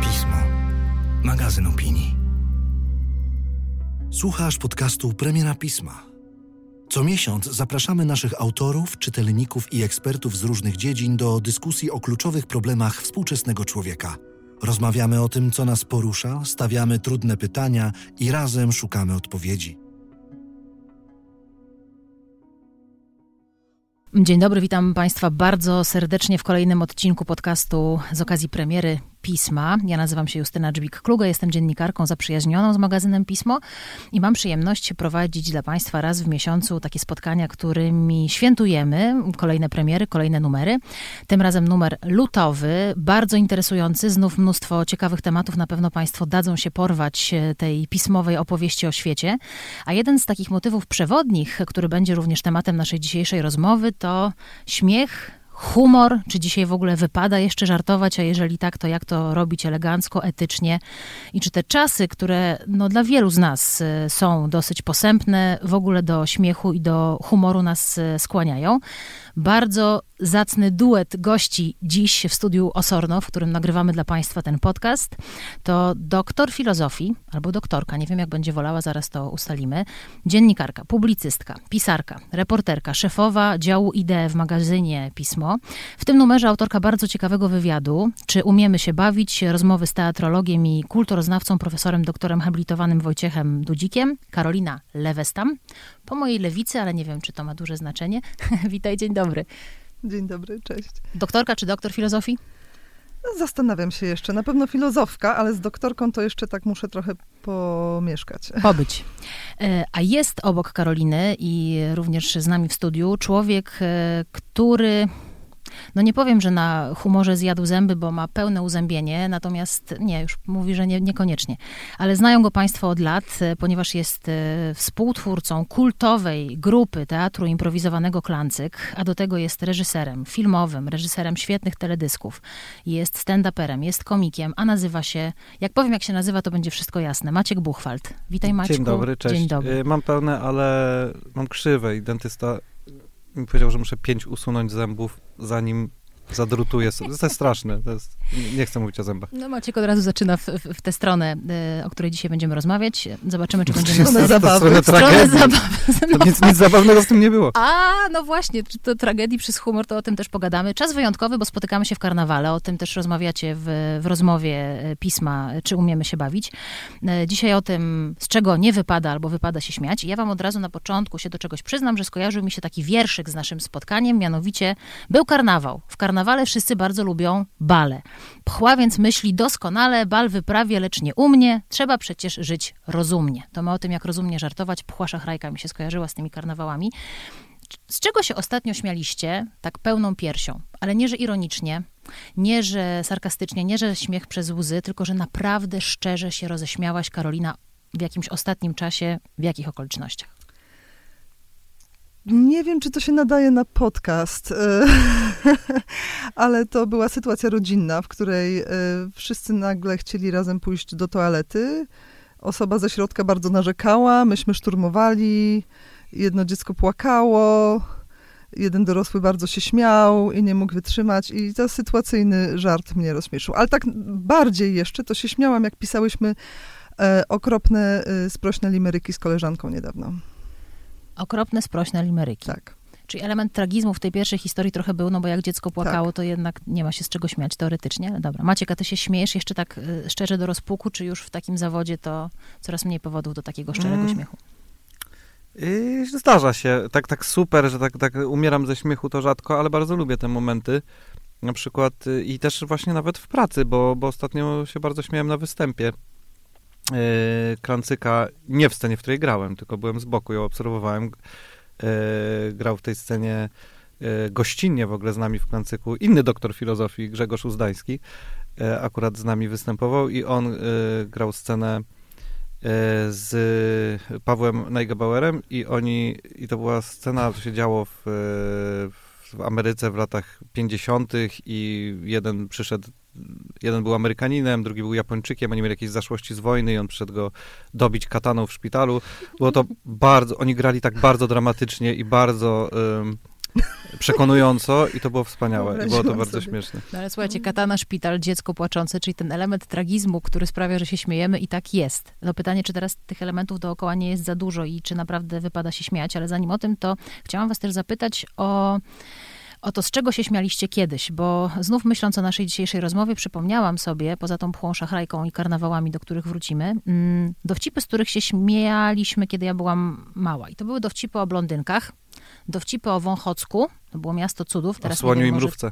Pismo. Magazyn opinii. Słuchasz podcastu Premiera Pisma. Co miesiąc zapraszamy naszych autorów, czytelników i ekspertów z różnych dziedzin do dyskusji o kluczowych problemach współczesnego człowieka. Rozmawiamy o tym, co nas porusza, stawiamy trudne pytania i razem szukamy odpowiedzi. Dzień dobry, witam Państwa bardzo serdecznie w kolejnym odcinku podcastu z okazji premiery Pisma. Ja nazywam się Justyna Dżbik-Kluga, jestem dziennikarką zaprzyjaźnioną z magazynem Pismo i mam przyjemność prowadzić dla Państwa raz w miesiącu takie spotkania, którymi świętujemy kolejne premiery, kolejne numery. Tym razem numer lutowy, bardzo interesujący, znów mnóstwo ciekawych tematów. Na pewno Państwo dadzą się porwać tej pismowej opowieści o świecie. A jeden z takich motywów przewodnich, który będzie również tematem naszej dzisiejszej rozmowy, to śmiech, humor, czy dzisiaj w ogóle wypada jeszcze żartować, a jeżeli tak, to jak to robić elegancko, etycznie i czy te czasy, które no, dla wielu z nas y, są dosyć posępne, w ogóle do śmiechu i do humoru nas y, skłaniają. Bardzo zacny duet gości dziś w studiu Osorno, w którym nagrywamy dla Państwa ten podcast, to doktor filozofii, albo doktorka, nie wiem jak będzie wolała, zaraz to ustalimy, dziennikarka, publicystka, pisarka, reporterka, szefowa działu IDE w magazynie Pismo. W tym numerze autorka bardzo ciekawego wywiadu, czy umiemy się bawić, rozmowy z teatrologiem i kulturoznawcą, profesorem doktorem habilitowanym Wojciechem Dudzikiem, Karolina Lewestam, po mojej lewicy, ale nie wiem, czy to ma duże znaczenie. Witaj, dzień dobry. Dzień dobry, cześć. Doktorka czy doktor filozofii? Zastanawiam się jeszcze. Na pewno filozofka, ale z doktorką to jeszcze tak muszę trochę pomieszkać. Pobyć. E, a jest obok Karoliny i również z nami w studiu człowiek, e, który no nie powiem, że na humorze zjadł zęby, bo ma pełne uzębienie, natomiast nie, już mówi, że nie, niekoniecznie. Ale znają go Państwo od lat, e, ponieważ jest e, współtwórcą kultowej grupy teatru improwizowanego Klancyk, a do tego jest reżyserem filmowym, reżyserem świetnych teledysków, jest stand-uperem, jest komikiem, a nazywa się, jak powiem jak się nazywa, to będzie wszystko jasne, Maciek Buchwald. Witaj Maciek. Dzień dobry, cześć. Dzień dobry. Y, mam pełne, ale mam krzywe i dentysta mi powiedział, że muszę pięć usunąć zębów, zanim zadrutuję sobie. To jest straszne. To jest, nie chcę mówić o zębach. No Maciek od razu zaczyna w, w, tę stronę, y, o której dzisiaj będziemy rozmawiać. Zobaczymy, czy będziemy... Stronę zabawy. Stronę zabawy. No Nic, nic zabawnego z tym nie było. A, no właśnie, czy to tragedii przez humor, to o tym też pogadamy. Czas wyjątkowy, bo spotykamy się w karnawale, o tym też rozmawiacie w, w rozmowie e, pisma, czy umiemy się bawić. E, Dzisiaj o tym, z czego nie wypada albo wypada się śmiać. Ja wam od razu na początku się do czegoś przyznam, że skojarzył mi się taki wierszyk z naszym spotkaniem, mianowicie był karnawał. W karnawale wszyscy bardzo lubią bale. Pchła więc myśli doskonale, bal wyprawię, lecz nie u mnie, trzeba przecież żyć rozumnie. To ma o tym, jak rozumnie żartować. Pchła szachrajka mi się skojarzyła z tymi karnawałami. Z czego się ostatnio śmialiście, tak pełną piersią, ale nie, że ironicznie, nie, że sarkastycznie, nie, że śmiech przez łzy, tylko że naprawdę szczerze się roześmiałaś, Karolina, w jakimś ostatnim czasie, w jakich okolicznościach? Nie wiem, czy to się nadaje na podcast, e, ale to była sytuacja rodzinna, w której e, wszyscy nagle chcieli razem pójść do toalety. Osoba ze środka bardzo narzekała, myśmy szturmowali, jedno dziecko płakało, jeden dorosły bardzo się śmiał i nie mógł wytrzymać i to sytuacyjny żart mnie rozśmieszył. Ale tak bardziej jeszcze to się śmiałam, jak pisałyśmy e, okropne, sprośne limeryki z koleżanką niedawno. Okropne, sprośne limeryki. Tak. Czyli element tragizmu w tej pierwszej historii trochę był, no bo jak dziecko płakało, Tak. to jednak nie ma się z czego śmiać teoretycznie. Ale dobra. Maciek, a ty się śmiejesz jeszcze tak y, szczerze do rozpuku, czy już w takim zawodzie to coraz mniej powodów do takiego szczerego Mm. śmiechu? I zdarza się. Tak, tak super, że tak, tak umieram ze śmiechu to rzadko, ale bardzo lubię te momenty. Na przykład y, i też właśnie nawet w pracy, bo, bo ostatnio się bardzo śmiałem na występie yy, Klancyka, nie w scenie, w której grałem, tylko byłem z boku, ją obserwowałem. Yy, grał w tej scenie yy, gościnnie w ogóle z nami w Klancyku inny doktor filozofii, Grzegorz Uzdański, akurat z nami występował i on grał scenę z Pawłem Neigebauerem i oni, i to była scena, to się działo w, w Ameryce w latach 50. i jeden przyszedł, jeden był Amerykaninem, drugi był Japończykiem, oni mieli jakieś zaszłości z wojny i on przyszedł go dobić kataną w szpitalu. Było to bardzo, oni grali tak bardzo dramatycznie i bardzo ym, przekonująco i to było wspaniałe. I było to bardzo sobie. śmieszne. No ale słuchajcie, katana, szpital, dziecko płaczące, czyli ten element tragizmu, który sprawia, że się śmiejemy i tak jest. No pytanie, czy teraz tych elementów dookoła nie jest za dużo i czy naprawdę wypada się śmiać, ale zanim o tym, to chciałam was też zapytać o o to, z czego się śmialiście kiedyś, bo znów myśląc o naszej dzisiejszej rozmowie, przypomniałam sobie, poza tą pchłą szachrajką i karnawałami, do których wrócimy, mm, dowcipy, z których się śmialiśmy, kiedy ja byłam mała. I to były dowcipy o blondynkach, dowcipy o Wąchocku, to było miasto cudów. O Teraz nie słoniu wiem, i może mrówce.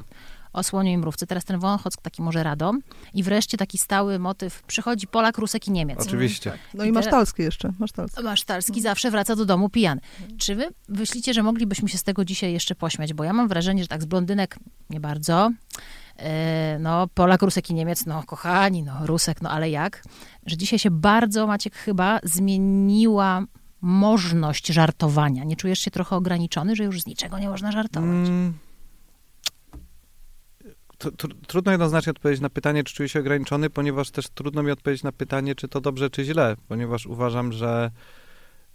O słoniu i mrówce. Teraz ten Wąchock taki może Radom. I wreszcie taki stały motyw, przychodzi Polak, Rusek i Niemiec. Oczywiście. No I i masztalski jeszcze, masztalski. Masztalski zawsze wraca do domu pijany. Czy wy myślicie, że moglibyśmy się z tego dzisiaj jeszcze pośmiać? Bo ja mam wrażenie, że tak z blondynek nie bardzo. E, No, Polak, Rusek i Niemiec, no kochani, no Rusek, no ale jak? Że dzisiaj się bardzo, Maciek, chyba zmieniła możność żartowania. Nie czujesz się trochę ograniczony, że już z niczego nie można żartować? Mm. Tr- tr- Trudno jednoznacznie odpowiedzieć na pytanie, czy czuję się ograniczony, ponieważ też trudno mi odpowiedzieć na pytanie, czy to dobrze, czy źle, ponieważ uważam, że,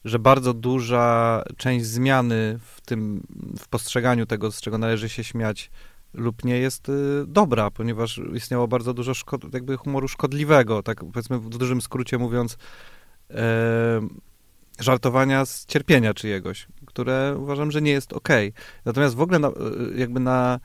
że bardzo duża część zmiany w tym, w postrzeganiu tego, z czego należy się śmiać lub nie, jest y, dobra, ponieważ istniało bardzo dużo szkod, jakby humoru szkodliwego, tak powiedzmy w dużym skrócie mówiąc, e, żartowania z cierpienia czyjegoś, które uważam, że nie jest okej. Natomiast w ogóle na, jakby na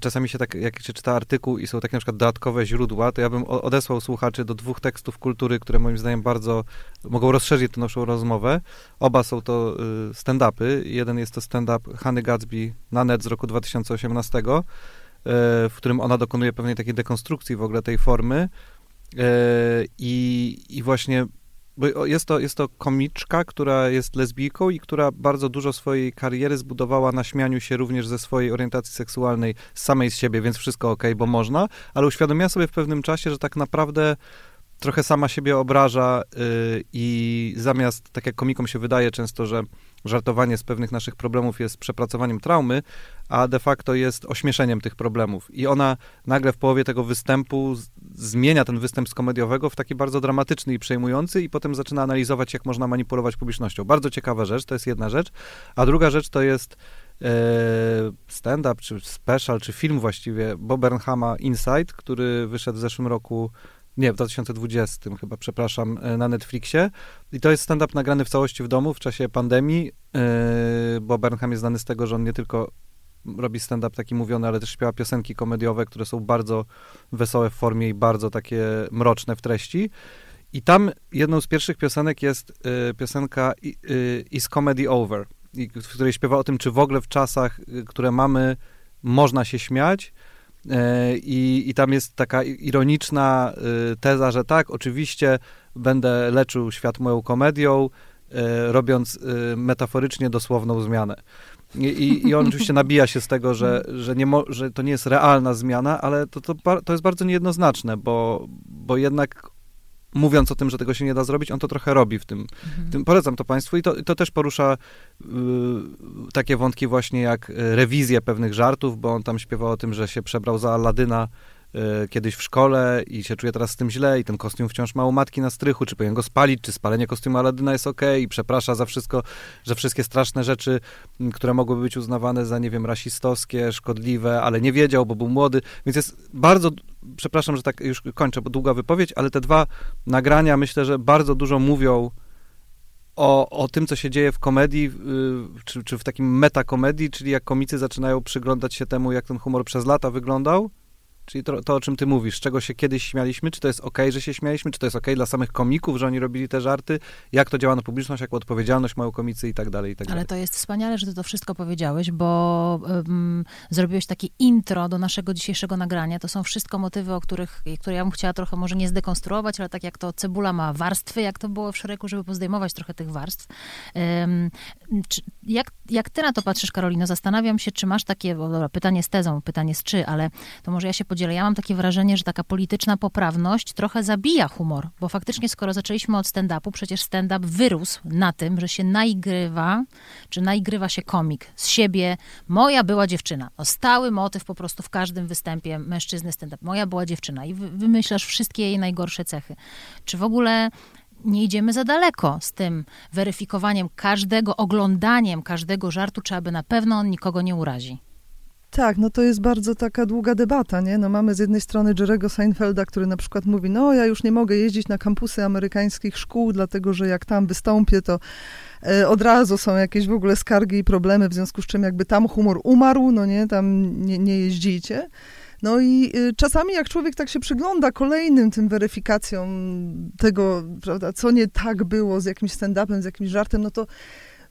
czasami się tak, jak się czyta artykuł i są takie na przykład dodatkowe źródła, to ja bym odesłał słuchaczy do dwóch tekstów kultury, które moim zdaniem bardzo mogą rozszerzyć tę naszą rozmowę. Oba są to y, stand-upy. Jeden jest to stand-up Hany Gatsby na net z roku 2018, y, w którym ona dokonuje pewnej takiej dekonstrukcji w ogóle tej formy. Y, I, i właśnie bo jest to, jest to komiczka, która jest lesbijką i która bardzo dużo swojej kariery zbudowała na śmianiu się również ze swojej orientacji seksualnej, samej z siebie, więc wszystko okej, bo można, ale uświadomiła sobie w pewnym czasie, że tak naprawdę trochę sama siebie obraża y, i zamiast, tak jak komikom się wydaje często, że żartowanie z pewnych naszych problemów jest przepracowaniem traumy, a de facto jest ośmieszeniem tych problemów. I ona nagle w połowie tego występu zmienia ten występ z komediowego w taki bardzo dramatyczny i przejmujący i potem zaczyna analizować, jak można manipulować publicznością. Bardzo ciekawa rzecz, to jest jedna rzecz. A druga rzecz to jest e, stand-up, czy special, czy film właściwie Bob Burnhama Inside, który wyszedł w zeszłym roku nie, w 2020 chyba, przepraszam, e, na Netflixie. I to jest stand-up nagrany w całości w domu w czasie pandemii, e, bo Burnham jest znany z tego, że on nie tylko robi stand-up taki mówiony, ale też śpiewa piosenki komediowe, które są bardzo wesołe w formie i bardzo takie mroczne w treści. I tam jedną z pierwszych piosenek jest e, piosenka Is Comedy Over, w której śpiewa o tym, czy w ogóle w czasach, które mamy, można się śmiać, I, I tam jest taka ironiczna y, teza, że tak, oczywiście będę leczył świat moją komedią, e, robiąc metaforycznie dosłowną zmianę. I, i, on oczywiście nabija się z tego, że, że, nie mo, że to nie jest realna zmiana, ale to, to, to jest bardzo niejednoznaczne, bo, bo jednak mówiąc o tym, że tego się nie da zrobić, on to trochę robi w tym. W tym polecam to Państwu i to, to też porusza y, takie wątki właśnie jak y, rewizję pewnych żartów, bo on tam śpiewał o tym, że się przebrał za Aladyna y, kiedyś w szkole i się czuje teraz z tym źle i ten kostium wciąż ma u matki na strychu, czy powinien go spalić, czy spalenie kostiumu Aladyna jest okej i przeprasza za wszystko, że wszystkie straszne rzeczy, które mogłyby być uznawane za, nie wiem, rasistowskie, szkodliwe, ale nie wiedział, bo był młody, więc jest bardzo, przepraszam, że tak już kończę, bo długa wypowiedź, ale te dwa nagrania myślę, że bardzo dużo mówią o, o tym, co się dzieje w komedii, czy, czy w takim metakomedii, czyli jak komicy zaczynają przyglądać się temu, jak ten humor przez lata wyglądał. Czyli to, to, o czym ty mówisz, czego się kiedyś śmialiśmy, czy to jest okej, że się śmialiśmy, czy to jest okej dla samych komików, że oni robili te żarty, jak to działa na publiczność, jaką odpowiedzialność mają komicy i tak dalej, i tak Ale dalej. to jest wspaniale, że ty to wszystko powiedziałeś, bo um, zrobiłeś takie intro do naszego dzisiejszego nagrania. To są wszystko motywy, o których, które ja bym chciała trochę może nie zdekonstruować, ale tak jak to cebula ma warstwy, jak to było w szeregu, żeby pozdejmować trochę tych warstw. Um, czy, jak, jak ty na to patrzysz, Karolino? Zastanawiam się, czy masz takie, bo dobra, pytanie z tezą, pytanie z czy, ale to może ja się podzielę. Ja mam takie wrażenie, że taka polityczna poprawność trochę zabija humor, bo faktycznie skoro zaczęliśmy od stand-upu, przecież stand-up wyrósł na tym, że się naigrywa, czy naigrywa się komik z siebie. Moja była dziewczyna. No, stały motyw po prostu w każdym występie mężczyzny stand-up. Moja była dziewczyna i wy, wymyślasz wszystkie jej najgorsze cechy. Czy w ogóle nie idziemy za daleko z tym weryfikowaniem każdego, oglądaniem każdego żartu, czy aby na pewno on nikogo nie urazi? Tak, no to jest bardzo taka długa debata, nie? No mamy z jednej strony Jerego Seinfelda, który na przykład mówi, no ja już nie mogę jeździć na kampusy amerykańskich szkół, dlatego że jak tam wystąpię, to e, od razu są jakieś w ogóle skargi i problemy, w związku z czym jakby tam humor umarł, no nie, tam nie, nie jeździcie. No i y, czasami jak człowiek tak się przygląda kolejnym tym weryfikacjom tego, prawda, co nie tak było z jakimś stand-upem, z jakimś żartem, no to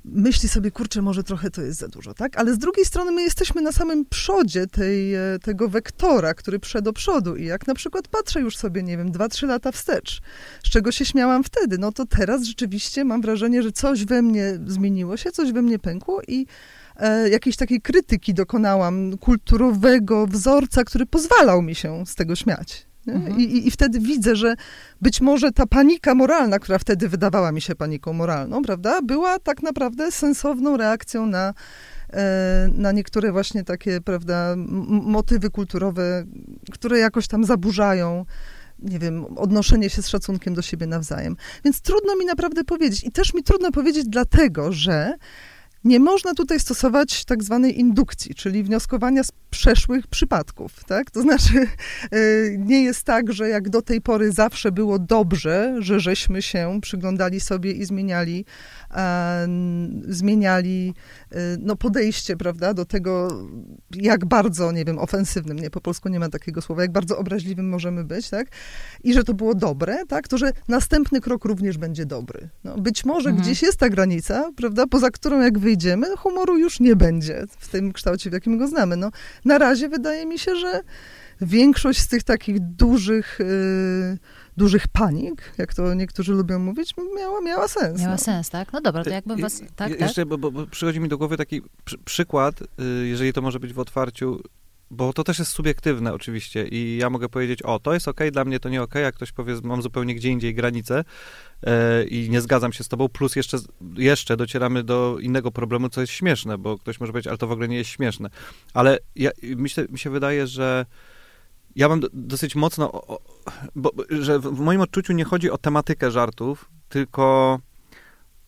myśli sobie, kurczę, może trochę to jest za dużo, tak? Ale z drugiej strony my jesteśmy na samym przodzie tej, e, tego wektora, który przed do przodu i jak na przykład patrzę już sobie, nie wiem, dwa, trzy lata wstecz, z czego się śmiałam wtedy, no to teraz rzeczywiście mam wrażenie, że coś we mnie zmieniło się, coś we mnie pękło i e, jakiejś takiej krytyki dokonałam kulturowego wzorca, który pozwalał mi się z tego śmiać. Mhm. I, I, wtedy widzę, że być może ta panika moralna, która wtedy wydawała mi się paniką moralną, prawda, była tak naprawdę sensowną reakcją na, e, na niektóre właśnie takie, prawda, motywy kulturowe, które jakoś tam zaburzają nie wiem, odnoszenie się z szacunkiem do siebie nawzajem. Więc trudno mi naprawdę powiedzieć. I też mi trudno powiedzieć dlatego, że nie można tutaj stosować tak zwanej indukcji, czyli wnioskowania z przeszłych przypadków, tak? To znaczy, e, nie jest tak, że jak do tej pory zawsze było dobrze, że żeśmy się przyglądali sobie i zmieniali, zmieniali e, no, podejście, prawda, do tego, jak bardzo, nie wiem, ofensywnym, nie, po polsku nie ma takiego słowa, jak bardzo obraźliwym możemy być, tak? I że to było dobre, tak? To, że następny krok również będzie dobry. No, być może mhm. gdzieś jest ta granica, prawda, poza którą jak wyjdziemy, humoru już nie będzie w tym kształcie, w jakim go znamy. No, na razie wydaje mi się, że większość z tych takich dużych, yy, dużych panik, jak to niektórzy lubią mówić, miała, miała sens. Miała no. sens, tak? No dobra, to jakby was... Tak, Je, jeszcze, tak? Bo, bo, przychodzi mi do głowy taki przy, przykład, yy, jeżeli to może być w otwarciu, bo to też jest subiektywne oczywiście i ja mogę powiedzieć, o, to jest ok, dla mnie to nie ok, jak ktoś powie, mam zupełnie gdzie indziej granicę e, i nie zgadzam się z tobą, plus jeszcze, jeszcze docieramy do innego problemu, co jest śmieszne, bo ktoś może powiedzieć, ale to w ogóle nie jest śmieszne. Ale ja, myślę, mi się wydaje, że ja mam do, dosyć mocno, bo, że w moim odczuciu nie chodzi o tematykę żartów, tylko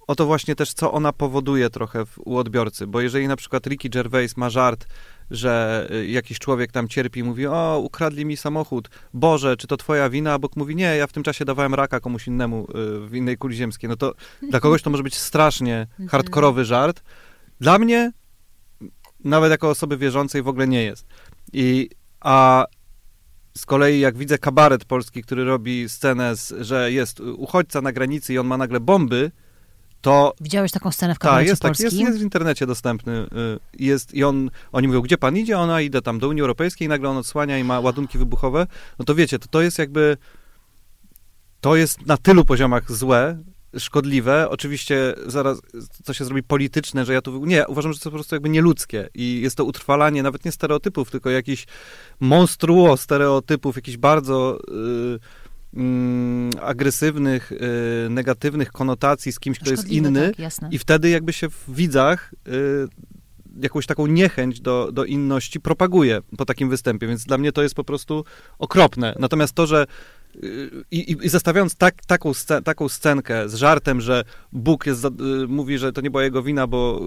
o to właśnie też, co ona powoduje trochę w, u odbiorcy, bo jeżeli na przykład Ricky Gervais ma żart, że y, jakiś człowiek tam cierpi i mówi, o, ukradli mi samochód, Boże, czy to twoja wina? A Bóg mówi, nie, ja w tym czasie dawałem raka komuś innemu y, w innej kuli ziemskiej. No to dla kogoś to może być strasznie mhm. hardkorowy żart. Dla mnie, nawet jako osoby wierzącej, w ogóle nie jest. I, a z kolei jak widzę kabaret polski, który robi scenę, z, że jest uchodźca na granicy i on ma nagle bomby, to... Widziałeś taką scenę w kabarecie tak, jest, polskim? Tak, jest, jest w internecie dostępny. Y, jest, I on, oni mówią, gdzie pan idzie? Ona idzie tam do Unii Europejskiej i nagle on odsłania i ma ładunki wybuchowe. No to wiecie, to, to jest jakby... To jest na tylu poziomach złe, szkodliwe. Oczywiście zaraz co się zrobi polityczne, że ja tu... Nie, uważam, że to jest po prostu jakby nieludzkie i jest to utrwalanie nawet nie stereotypów, tylko jakiś monstruo stereotypów, jakiś bardzo... Yy, agresywnych, y, negatywnych konotacji z kimś, kto jest inny tak, i wtedy jakby się w widzach y, jakąś taką niechęć do, do inności propaguje po takim występie, więc dla mnie to jest po prostu okropne. Natomiast to, że i, i, zestawiając tak, taką, scen, taką scenkę z żartem, że Bóg jest, y, mówi, że to nie była jego wina, bo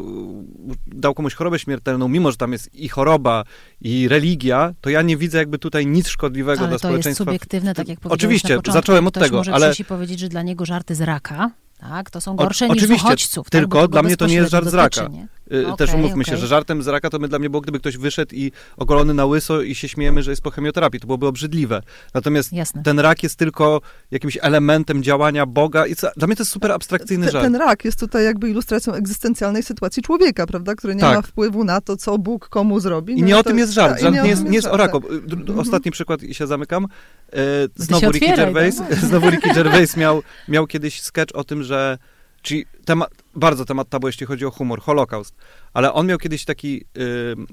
y, dał komuś chorobę śmiertelną, mimo że tam jest i choroba, i religia, to ja nie widzę jakby tutaj nic szkodliwego ale dla społeczeństwa. Ale to jest subiektywne, tak jak powiedziałeś Oczywiście, początku, zacząłem od tego, może ale... może powiedzieć, że dla niego żarty z raka, tak? To są gorsze o, niż oczywiście, uchodźców. Tylko tak? dla mnie to nie jest żart z raka. Nie? Okay, Też umówmy okay. się, że żartem z raka to my, dla mnie było, gdyby ktoś wyszedł i ogolony na łyso i się śmiejemy, że jest po chemioterapii. To byłoby obrzydliwe. Natomiast Jasne. ten rak jest tylko jakimś elementem działania Boga i co, dla mnie to jest super abstrakcyjny ten, żart. Ten rak jest tutaj jakby ilustracją egzystencjalnej sytuacji człowieka, prawda? Który nie tak. ma wpływu na to, co Bóg komu zrobi. No I nie o tym jest żart. Ta, żart nie, nie jest, nie jest o raku. Tak. Ostatni mhm. przykład i się zamykam. E, znowu Ricky Gervais, no. znowu Ricky Gervais miał, miał kiedyś sketch o tym, że Czyli bardzo temat tabu, jeśli chodzi o humor, Holokaust. Ale on miał kiedyś taki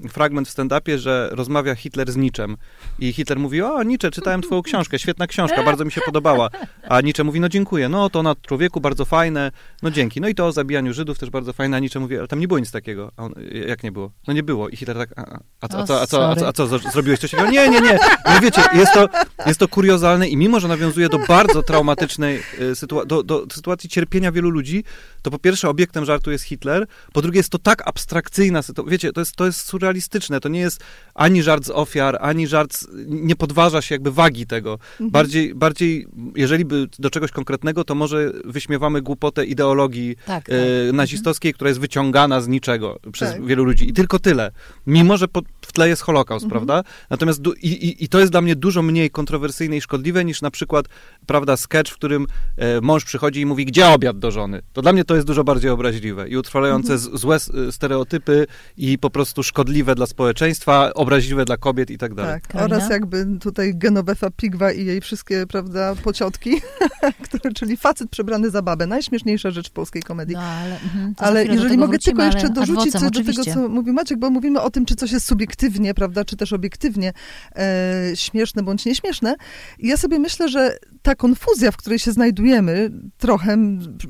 y, fragment w stand-upie, że rozmawia Hitler z Niczem. I Hitler mówi, o Nietzsche, czytałem twoją książkę, świetna książka, bardzo mi się podobała. A Nietzsche mówi, no dziękuję, no to na człowieku bardzo fajne, no dzięki. No i to o zabijaniu Żydów też bardzo fajne, a Nietzsche mówi, ale tam nie było nic takiego. A on, jak nie było? No nie było. I Hitler tak, a, a, co, a, co, a, co, a, a co, zrobiłeś coś? Nie, nie, nie. No wiecie, jest to, jest to kuriozalne i mimo, że nawiązuje do bardzo traumatycznej y, sytuacji, do, do sytuacji cierpienia wielu ludzi, to po pierwsze obiektem żartu jest Hitler, po drugie, jest to tak abstrakcyjna sytuacja. Wiecie, to jest, to jest surrealistyczne. To nie jest ani żart z ofiar, ani żart, z, nie podważa się jakby wagi tego. Mhm. Bardziej, bardziej, jeżeli by do czegoś konkretnego, to może wyśmiewamy głupotę ideologii Tak, tak. e, nazistowskiej, która jest wyciągana z niczego przez Tak. wielu ludzi. I tylko tyle. Mimo, że pod, w tle jest Holokaust, Mhm. prawda? Natomiast du, i, i, i to jest dla mnie dużo mniej kontrowersyjne i szkodliwe niż na przykład, prawda, sketch, w którym e, mąż przychodzi i mówi, gdzie obiad do żony? To dla mnie to jest dużo bardziej obraźliwe i utrwalające Mhm. z, złe s- stereotypy i po prostu szkodliwe dla społeczeństwa, obraźliwe dla kobiet i tak dalej. Tak, oraz jakby tutaj Genovefa Pigwa i jej wszystkie, prawda, pociotki, które, czyli facet przebrany za babę. Najśmieszniejsza rzecz w polskiej komedii. No, ale, mhm, Ale jeżeli tego mogę wrócimy, tylko jeszcze dorzucić adwocem, do tego, oczywiście. co mówił Maciek, bo mówimy o tym, czy coś jest subiektywnie, prawda, czy też obiektywnie e, śmieszne bądź nieśmieszne. I ja sobie myślę, że ta konfuzja, w której się znajdujemy, trochę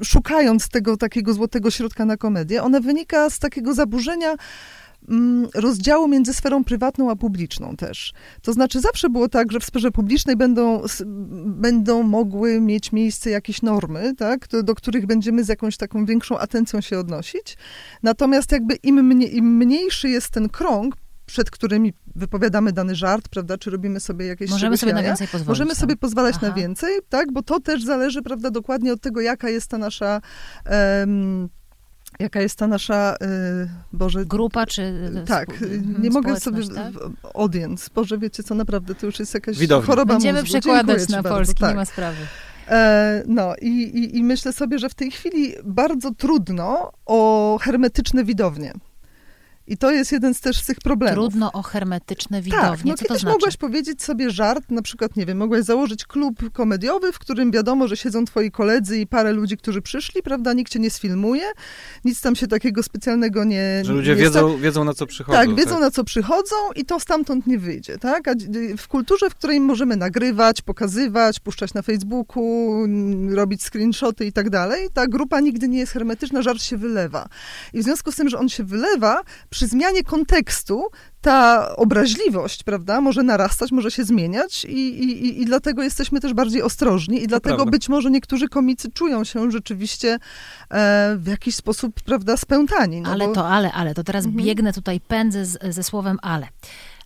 szukając tego takiego złotego środka na komedię, ona wynika z takiego zaburzenia rozdziału między sferą prywatną a publiczną też. To znaczy zawsze było tak, że w sferze publicznej będą, będą mogły mieć miejsce jakieś normy, tak, do, do których będziemy z jakąś taką większą atencją się odnosić. Natomiast jakby im, mnie, im mniejszy jest ten krąg, przed którymi wypowiadamy dany żart, prawda, czy robimy sobie jakieś Możemy sobie na jaja, więcej pozwolić. Możemy tak. sobie pozwalać na Aha. więcej, tak, bo to też zależy, prawda, dokładnie od tego, jaka jest ta nasza em, jaka jest ta nasza, y, Boże... Grupa czy... Tak, spo- y, mhm, nie mogę sobie... tak? Audience, Boże, wiecie co, naprawdę, to już jest jakaś Widownia. choroba Będziemy mózgu. przekładać na bardzo, polski, tak. nie ma sprawy. E, no i, i, i myślę sobie, że w tej chwili bardzo trudno o hermetyczne widownie. I to jest jeden z też z tych problemów. Trudno o hermetyczne Tak, widownie. no Co to kiedyś znaczy? mogłaś powiedzieć sobie żart, na przykład, nie wiem, mogłaś założyć klub komediowy, w którym wiadomo, że siedzą twoi koledzy i parę ludzi, którzy przyszli, prawda, nikt cię nie sfilmuje, nic tam się takiego specjalnego nie... Że ludzie nie wiedzą, wiedzą na co przychodzą. tak, wiedzą na co przychodzą i to stamtąd nie wyjdzie, tak? A w kulturze, w której możemy nagrywać, pokazywać, puszczać na Facebooku, robić screenshoty i tak dalej, ta grupa nigdy nie jest hermetyczna, żart się wylewa. I w związku z tym, że on się wylewa, przy zmianie kontekstu ta obraźliwość, prawda, może narastać, może się zmieniać i, i, i- dlatego jesteśmy też bardziej ostrożni i dlatego prawda. być może niektórzy komicy czują się rzeczywiście e, w jakiś sposób, prawda, spętani. No ale bo... to, ale, ale, to teraz Mhm. biegnę tutaj, pędzę z, ze słowem ale.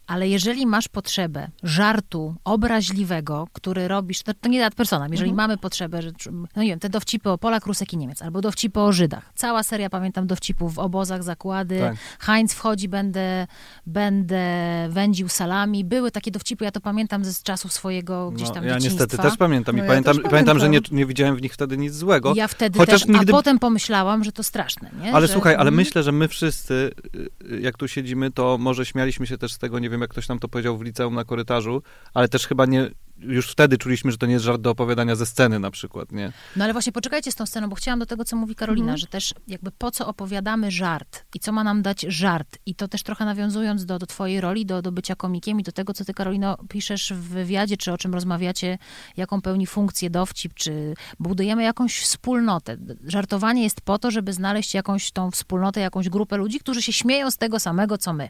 Ale jeżeli masz potrzebę żartu obraźliwego, który robisz, to, to nie ad personam, jeżeli Mhm. mamy potrzebę, że, no nie wiem, te dowcipy o Polak, Rusek i Niemiec, albo dowcipy o Żydach. Cała seria, pamiętam, dowcipów w obozach, zakłady, Tak. Heinz wchodzi, będę, będę wędził salami. Były takie dowcipy, ja to pamiętam ze z czasów swojego gdzieś No, tam ja dzieciństwa. niestety też pamiętam No i ja pamiętam, też pamiętam, że nie, pamiętam. nie widziałem w nich wtedy nic złego. Ja wtedy Chociaż też, nigdy- a potem pomyślałam, że to straszne, nie? Ale że, słuchaj, ale mm, myślę, że my wszyscy, y, y, jak tu siedzimy, to może śmialiśmy się też z tego, nie wiem, jak ktoś nam to powiedział w liceum na korytarzu, ale też chyba nie, już wtedy czuliśmy, że to nie jest żart do opowiadania ze sceny na przykład, nie? No ale właśnie poczekajcie z tą sceną, bo chciałam do tego, co mówi Karolina, Mhm. że też jakby po co opowiadamy żart i co ma nam dać żart. I to też trochę nawiązując do, do twojej roli, do, do bycia komikiem i do tego, co ty, Karolino, piszesz w wywiadzie, czy o czym rozmawiacie, jaką pełni funkcję dowcip, czy budujemy jakąś wspólnotę. Żartowanie jest po to, żeby znaleźć jakąś tą wspólnotę, jakąś grupę ludzi, którzy się śmieją z tego samego, co my.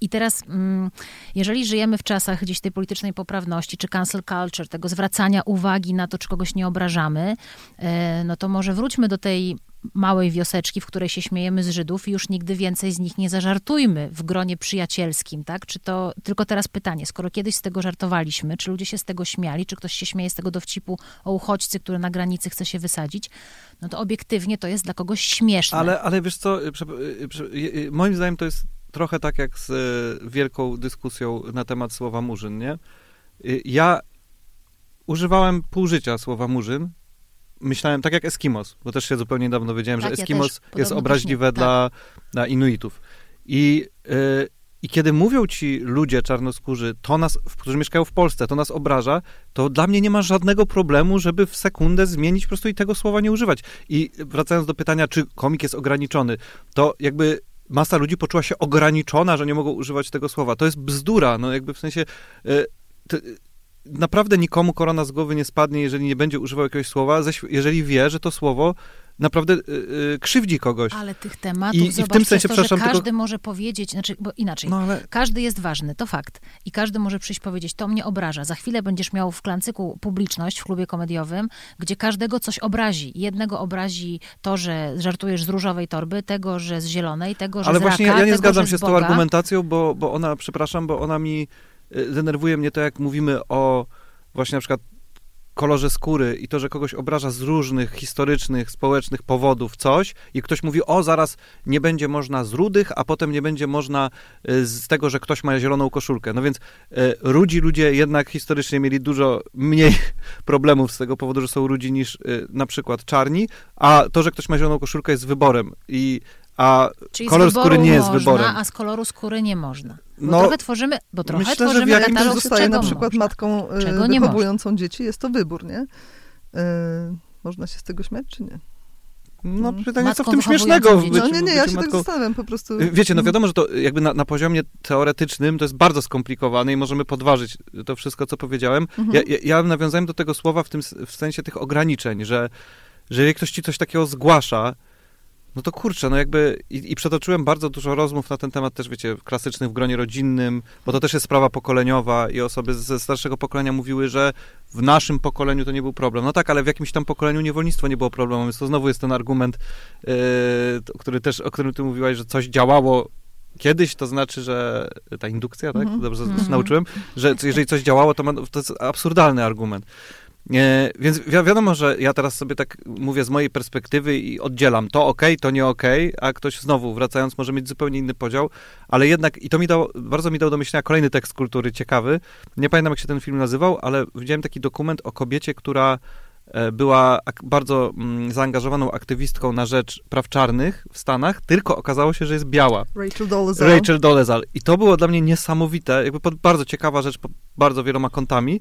I teraz, mm, jeżeli żyjemy w czasach gdzieś tej politycznej poprawności, czy cancel culture, tego zwracania uwagi na to, czy kogoś nie obrażamy, e, no to może wróćmy do tej małej wioseczki, w której się śmiejemy z Żydów i już nigdy więcej z nich nie zażartujmy w gronie przyjacielskim, tak? Czy to, tylko teraz pytanie, skoro kiedyś z tego żartowaliśmy, czy ludzie się z tego śmiali, czy ktoś się śmieje z tego dowcipu o uchodźcy, który na granicy chce się wysadzić, no to obiektywnie to jest dla kogoś śmieszne. Ale, ale wiesz co, y, y, moim zdaniem to jest trochę tak jak z y, wielką dyskusją na temat słowa murzyn, nie? Y, Ja używałem pół życia słowa murzyn. Myślałem tak jak Eskimos, bo też się zupełnie niedawno dowiedziałem, Tak, że ja Eskimos. Podobno jest obraźliwe. Tak. dla, dla Inuitów. I, y, I kiedy mówią ci ludzie czarnoskórzy, to nas, którzy mieszkają w Polsce, to nas obraża, to dla mnie nie ma żadnego problemu, żeby w sekundę zmienić po prostu i tego słowa nie używać. I wracając do pytania, czy komik jest ograniczony, to jakby masa ludzi poczuła się ograniczona, że nie mogą używać tego słowa. To jest bzdura, no jakby w sensie... y, to, Naprawdę nikomu korona z głowy nie spadnie, jeżeli nie będzie używał jakiegoś słowa, jeżeli wie, że to słowo naprawdę y, y, krzywdzi kogoś. Ale tych tematów, I- i w zobacz, tym sensie, to, że przepraszam, każdy tylko- może powiedzieć, znaczy, bo inaczej, No ale Każdy jest ważny, to fakt. I każdy może przyjść powiedzieć, to mnie obraża. Za chwilę będziesz miał w klancyku publiczność w klubie komediowym, gdzie każdego coś obrazi. Jednego obrazi to, że żartujesz z różowej torby, tego, że z zielonej, tego, że Ale z właśnie raka, ja nie tego, zgadzam się z tą Boga. argumentacją, bo, bo ona, przepraszam, bo ona mi y, denerwuje mnie to, jak mówimy o właśnie na przykład kolorze skóry i to, że kogoś obraża z różnych historycznych, społecznych powodów coś i ktoś mówi, o zaraz nie będzie można z rudych, a potem nie będzie można y, z tego, że ktoś ma zieloną koszulkę. No więc y, rudzi ludzie jednak historycznie mieli dużo mniej problemów z tego powodu, że są rudzi niż y, na przykład czarni, a to, że ktoś ma zieloną koszulkę jest wyborem i a Czyli kolor skóry nie jest można, wyborem. a z koloru skóry nie można. Bo No, trochę tworzymy, bo trochę myślę, że w tworzymy jakimś zostaje na przykład można. matką e, czego nie wychowującą dzieci, jest to wybór, nie? E, można się z tego śmiać, czy nie? No Mm. pytanie, co w Matką tym śmiesznego? byciu- No nie, nie, ja się tak matką? zastanawiam po prostu. Wiecie, no Mhm. wiadomo, że to jakby na, na poziomie teoretycznym to jest bardzo skomplikowane i możemy podważyć to wszystko, co powiedziałem. Mhm. Ja, ja, ja nawiązałem do tego słowa w tym w sensie tych ograniczeń, że, że jeżeli ktoś ci coś takiego zgłasza, no to kurczę, no jakby i, i przetoczyłem bardzo dużo rozmów na ten temat też, wiecie, klasycznych w gronie rodzinnym, bo to też jest sprawa pokoleniowa i osoby ze starszego pokolenia mówiły, że w naszym pokoleniu to nie był problem. No tak, ale w jakimś tam pokoleniu niewolnictwo nie było problemem, więc to znowu jest ten argument, yy, który też, o którym ty mówiłaś, że coś działało kiedyś, to znaczy, że ta indukcja, tak? Mhm. Dobrze Mhm. nauczyłem, że jeżeli coś działało, to, ma, to jest absurdalny argument. E, więc wi wiadomo, że ja teraz sobie tak mówię z mojej perspektywy i oddzielam to ok, to nie ok, a ktoś znowu wracając może mieć zupełnie inny podział, ale jednak i to mi dało, bardzo mi dał do myślenia kolejny tekst kultury ciekawy. Nie pamiętam jak się ten film nazywał, ale widziałem taki dokument o kobiecie, która e, była ak- bardzo mm, zaangażowaną aktywistką na rzecz praw czarnych w Stanach, tylko okazało się, że jest biała. Rachel Dolezal. Rachel Dolezal. I to było dla mnie niesamowite, jakby bardzo ciekawa rzecz pod bardzo wieloma kątami,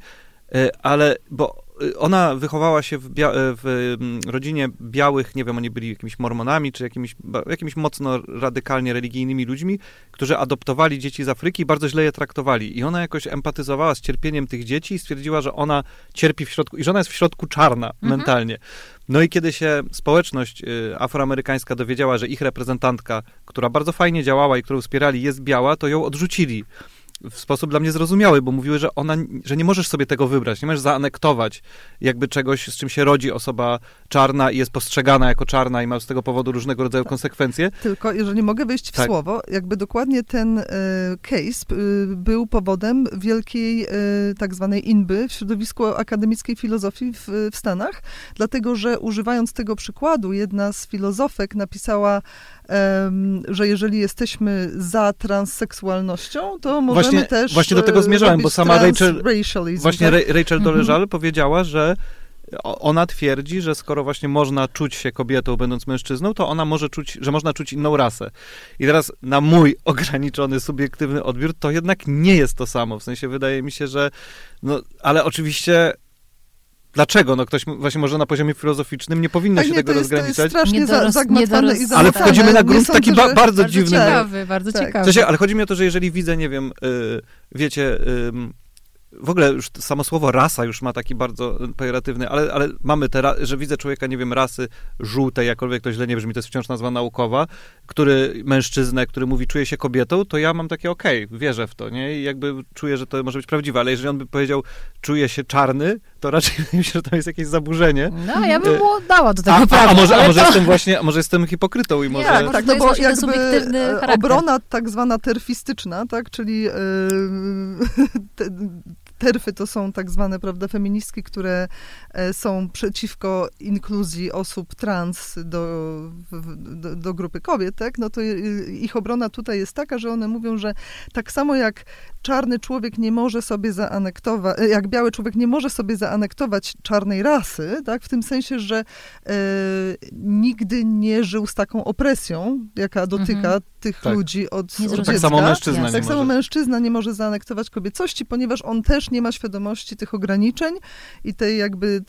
e, ale bo ona wychowała się w, bia- e, w mm, rodzinie białych, nie wiem, oni byli jakimiś mormonami, czy jakimiś, jakimiś mocno radykalnie religijnymi ludźmi, którzy adoptowali dzieci z Afryki i bardzo źle je traktowali. I ona jakoś empatyzowała z cierpieniem tych dzieci i stwierdziła, że ona cierpi w środku, i że ona jest w środku czarna Mhm. mentalnie. No i kiedy się społeczność y, afroamerykańska dowiedziała, że ich reprezentantka, która bardzo fajnie działała i którą wspierali, jest biała, to ją odrzucili w sposób dla mnie zrozumiały, bo mówiły, że ona, że nie możesz sobie tego wybrać, nie możesz zaanektować jakby czegoś, z czym się rodzi osoba czarna i jest postrzegana jako czarna i ma z tego powodu różnego rodzaju konsekwencje. Tylko, jeżeli mogę wejść w Tak. słowo, jakby dokładnie ten e, case e, był powodem wielkiej e, tak zwanej inby w środowisku akademickiej filozofii w, w Stanach, dlatego że używając tego przykładu, jedna z filozofek napisała, że jeżeli jesteśmy za transseksualnością, to możemy Właśnie- też właśnie do tego e, zmierzałem, bo sama Rachel- Właśnie tak? Ra- Rachel Mhm. Dolezal powiedziała, że ona twierdzi, że skoro właśnie można czuć się kobietą, będąc mężczyzną, to ona może czuć, że można czuć inną rasę. I teraz na mój ograniczony, subiektywny odbiór, to jednak nie jest to samo. W sensie wydaje mi się, że no, ale oczywiście dlaczego? No ktoś właśnie może na poziomie filozoficznym nie powinno się nie, tego to jest, to jest rozgraniczać. strasznie za, Niedoros- zagmatwane i. Ale wchodzimy na grunt taki ba- bardzo Bardzo dziwny. ciekawy, bardzo Tak. ciekawy. W sensie, ale chodzi mi o to, że jeżeli widzę, nie wiem, y, wiecie, ym, w ogóle już samo słowo rasa już ma taki bardzo y, pejoratywny, ale, ale mamy te, że widzę człowieka, nie wiem, rasy żółtej, jakkolwiek to źle nie brzmi, to jest wciąż nazwa naukowa, który, mężczyznę, który mówi, czuje się kobietą, to ja mam takie, okej, wierzę w to, nie? I jakby czuję, że to może być prawdziwe, ale jeżeli on by powiedział, czuje się czarny, to raczej się, że to jest jakieś zaburzenie. No, ja bym mu dała do tego A, a, prawo. a, może, a może to- jestem właśnie, a może jestem hipokrytą i może... Tak, Tak, to no jest bo jakby subiektywny e, obrona tak zwana terfistyczna, tak, czyli e, te, terfy to są tak zwane, prawda, feministki, które e, są przeciwko inkluzji osób trans do, do, do grupy kobiet, tak, no to ich obrona tutaj jest taka, że one mówią, że tak samo jak czarny człowiek nie może sobie zaanektować, e, jak biały człowiek nie może sobie zaanektować czarnej rasy, tak, w tym sensie, że e, nigdy nie żył z taką opresją, jaka dotyka Mhm. tych Tak. ludzi od, Nie od. Tak dziecka. samo mężczyzna nie Tak samo może. mężczyzna nie może zaanektować kobiecości, ponieważ on też nie ma świadomości tych ograniczeń i tej jakby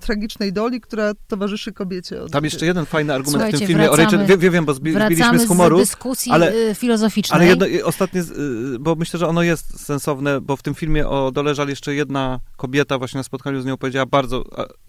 tragicznej doli, która towarzyszy kobiecie. Od, Tam jeszcze jeden fajny argument w Słuchajcie, tym filmie o wracamy- Rachel. Wie, wie, wiem, bo zbi, zbiliśmy z humoru. z dyskusji ale- y, filozoficznej. Ale jedno, i ostatnie, y, bo myślę, że ono jest sensowne, bo w tym filmie o Doleżal jeszcze jedna kobieta właśnie na spotkaniu z nią powiedziała bardzo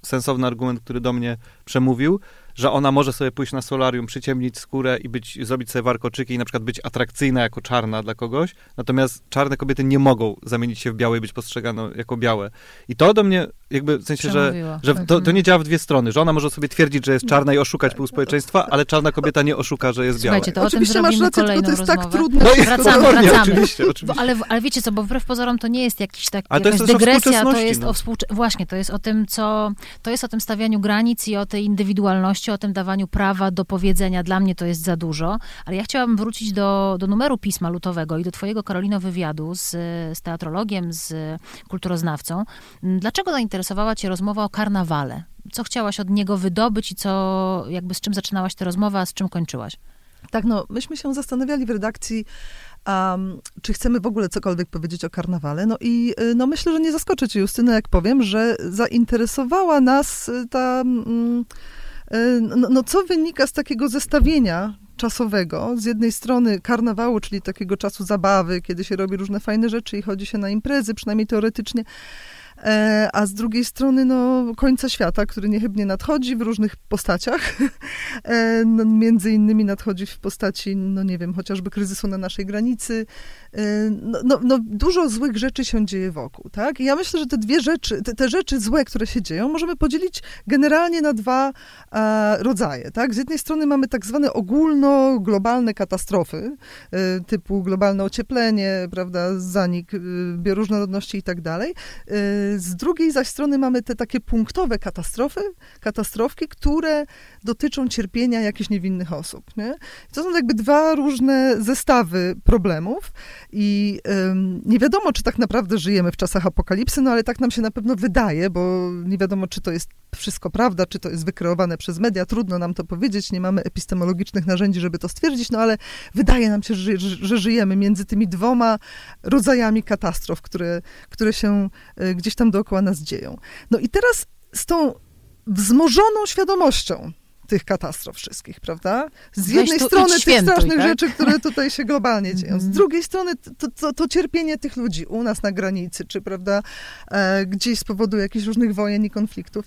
sensowny argument, który do mnie przemówił, że ona może sobie pójść na solarium, przyciemnić skórę i być, zrobić sobie warkoczyki i na przykład być atrakcyjna jako czarna dla kogoś, natomiast czarne kobiety nie mogą zamienić się w białe i być postrzegane jako białe. I to do mnie jakby w sensie, że, że to, to Mhm. nie działa w dwie strony, że ona może sobie twierdzić, że jest czarna i oszukać pół społeczeństwa, ale czarna kobieta nie oszuka, że jest biała. Słuchajcie, to o tym Oczywiście masz rację, tylko to jest tak trudne. No i Wracamy, wracamy. Oczywiście, Bo, oczywiście. ale, ale wiecie co, bo wbrew pozorom to nie jest jakiś tak, Ale to jest dygresja, to jest no. o współcze... Właśnie, to jest o tym, co... To jest o tym stawianiu granic i o tej indywidualności, o tym dawaniu prawa do powiedzenia. Dla mnie to jest za dużo. Ale ja chciałabym wrócić do, do numeru pisma lutowego i do twojego, Karolino, wywiadu z, z teatrologiem, z kulturoznawcą. Dlaczego zainteresowała cię rozmowa o karnawale? Co chciałaś od niego wydobyć i co, jakby z czym zaczynałaś tę rozmowę, a z czym kończyłaś? Tak, no, myśmy się zastanawiali w redakcji, um, czy chcemy w ogóle cokolwiek powiedzieć o karnawale. No i y, no, myślę, że nie zaskoczę cię, Justyna, jak powiem, że zainteresowała nas y, ta... mm, y, no, no, co wynika z takiego zestawienia czasowego. Z jednej strony karnawału, czyli takiego czasu zabawy, kiedy się robi różne fajne rzeczy i chodzi się na imprezy, przynajmniej teoretycznie. E, a z drugiej strony no, końca świata, który niechybnie nadchodzi w różnych postaciach. E, no, między innymi nadchodzi w postaci, no nie wiem, chociażby kryzysu na naszej granicy. E, no, no, no, dużo złych rzeczy się dzieje wokół, tak? I ja myślę, że te dwie rzeczy, te, te rzeczy złe, które się dzieją, możemy podzielić generalnie na dwa e, rodzaje, tak? Z jednej strony mamy tak zwane ogólno-globalne katastrofy, e, typu globalne ocieplenie, prawda, zanik e, bioróżnorodności i tak dalej. Z drugiej zaś strony mamy te takie punktowe katastrofy, katastrofki, które dotyczą cierpienia jakichś niewinnych osób. Nie? To są jakby dwa różne zestawy problemów i ym, nie wiadomo, czy tak naprawdę żyjemy w czasach apokalipsy, no ale tak nam się na pewno wydaje, bo nie wiadomo, czy to jest wszystko prawda, czy to jest wykreowane przez media, trudno nam to powiedzieć, nie mamy epistemologicznych narzędzi, żeby to stwierdzić, no ale wydaje nam się, że, że, żyjemy między tymi dwoma rodzajami katastrof, które, które się y, gdzieś tam dookoła nas dzieją. No i teraz z tą wzmożoną świadomością tych katastrof wszystkich, prawda? Z Weź jednej strony tych świętuj, strasznych tak? rzeczy, które tutaj się globalnie dzieją. Z Mhm. drugiej strony to, to, to cierpienie tych ludzi u nas na granicy, czy prawda, e, gdzieś z powodu jakichś różnych wojen i konfliktów.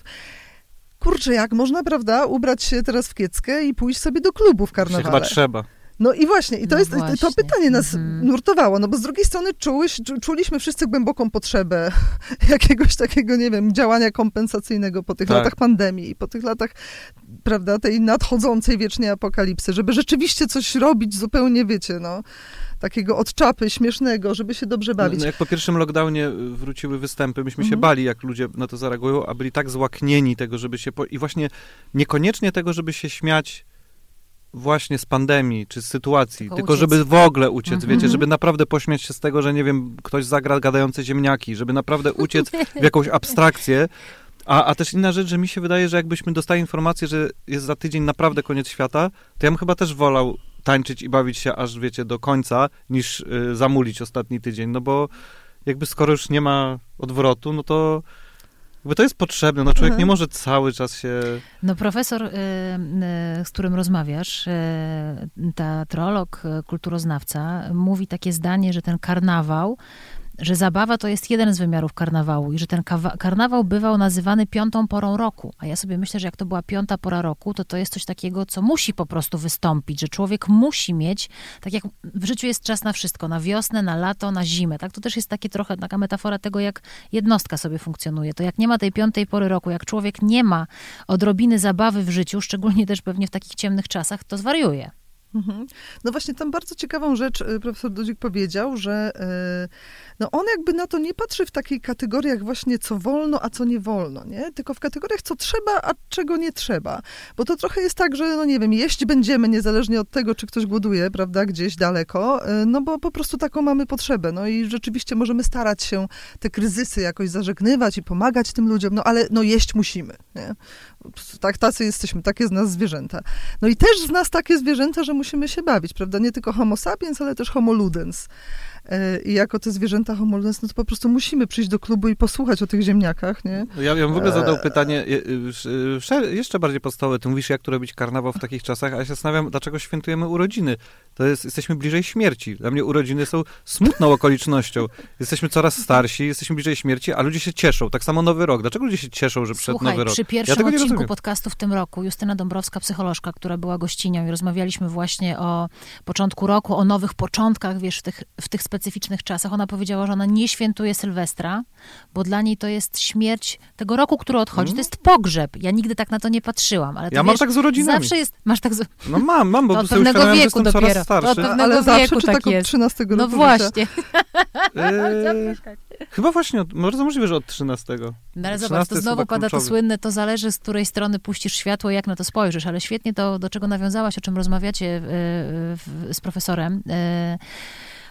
Kurczę, jak można, prawda, ubrać się teraz w kieckę i pójść sobie do klubu w Się karnawale? chyba trzeba. No i właśnie, i to No jest właśnie. to pytanie nas Mhm. nurtowało, no bo z drugiej strony czułyś, czu- czuliśmy wszyscy głęboką potrzebę jakiegoś takiego, nie wiem, działania kompensacyjnego po tych Tak. latach pandemii i po tych latach, prawda, tej nadchodzącej wiecznie apokalipsy, żeby rzeczywiście coś robić zupełnie, wiecie, no, takiego od czapy, śmiesznego, żeby się dobrze bawić. No, jak po pierwszym lockdownie y, wróciły występy, myśmy się Mhm. bali, jak ludzie na to zareagują, a byli tak złaknieni tego, żeby się... Po... I właśnie niekoniecznie tego, żeby się śmiać właśnie z pandemii, czy z sytuacji, Tylko tylko żeby w ogóle uciec, Mhm. wiecie, żeby naprawdę pośmiać się z tego, że nie wiem, ktoś zagra gadające ziemniaki, żeby naprawdę uciec w jakąś abstrakcję, a, a też inna rzecz, że mi się wydaje, że jakbyśmy dostali informację, że jest za tydzień naprawdę koniec świata, to ja bym chyba też wolał tańczyć i bawić się aż, wiecie, do końca, niż y, zamulić ostatni tydzień, no bo jakby skoro już nie ma odwrotu, no to jakby to jest potrzebne, no człowiek Mhm. nie może cały czas się... No profesor, y, y, z którym rozmawiasz, y, teatrolog, y, kulturoznawca, mówi takie zdanie, że ten karnawał, że zabawa to jest jeden z wymiarów karnawału i że ten karnawał bywał nazywany piątą porą roku. A ja sobie myślę, że jak to była piąta pora roku, to to jest coś takiego, co musi po prostu wystąpić, że człowiek musi mieć, tak jak w życiu jest czas na wszystko, na wiosnę, na lato, na zimę, tak? To też jest takie trochę taka metafora tego, jak jednostka sobie funkcjonuje. To jak nie ma tej piątej pory roku, jak człowiek nie ma odrobiny zabawy w życiu, szczególnie też pewnie w takich ciemnych czasach, to zwariuje. Mhm. No właśnie, tam bardzo ciekawą rzecz y, profesor Dudzik powiedział, że y, no on jakby na to nie patrzy w takich kategoriach właśnie co wolno, a co nie wolno, nie? Tylko w kategoriach co trzeba, a czego nie trzeba. Bo to trochę jest tak, że no nie wiem, jeść będziemy niezależnie od tego, czy ktoś głoduje, prawda, gdzieś daleko, y, no bo po prostu taką mamy potrzebę. No i rzeczywiście możemy starać się te kryzysy jakoś zażegnywać i pomagać tym ludziom, no ale no jeść musimy, nie? Tak, tacy jesteśmy, takie z nas zwierzęta. No i też z nas takie zwierzęta, że musimy się bawić, prawda? Nie tylko homo sapiens, ale też homo ludens. E, I jako te zwierzęta homolnes, no to po prostu musimy przyjść do klubu i posłuchać o tych ziemniakach, nie? Ja, ja bym w ogóle zadał pytanie jeszcze bardziej podstawowe. Ty mówisz, jak tu robić karnawał w takich czasach, a ja się zastanawiam, dlaczego świętujemy urodziny. To jest, jesteśmy bliżej śmierci. Dla mnie urodziny są smutną okolicznością. Jesteśmy coraz starsi, jesteśmy bliżej śmierci, a ludzie się cieszą. Tak samo Nowy Rok. Dlaczego ludzie się cieszą, że przed Słuchaj, Nowy Rok? przy pierwszym ja odcinku podcastu w tym roku Justyna Dąbrowska, psycholożka, która była gościnią i rozmawialiśmy właśnie o początku roku, o nowych początkach, wiesz, w tych, w tych specyficznych czasach. Ona powiedziała, że ona nie świętuje Sylwestra, bo dla niej to jest śmierć tego roku, który odchodzi. Mm. To jest pogrzeb. Ja nigdy tak na to nie patrzyłam. Ale ja wiesz, mam tak z urodzinami. Zawsze jest, masz tak z... No mam, mam, bo to od pewnego wieku dopiero. To od pewnego ale wieku zawsze, tak, tak jest. od 13 roku No właśnie. Eee, chyba właśnie, od, bardzo możliwe, że od 13. No ale zobacz, to znowu pada to słynne, to zależy z której strony puścisz światło, jak na to spojrzysz, ale świetnie to, do czego nawiązałaś, o czym rozmawiacie e, z profesorem, e,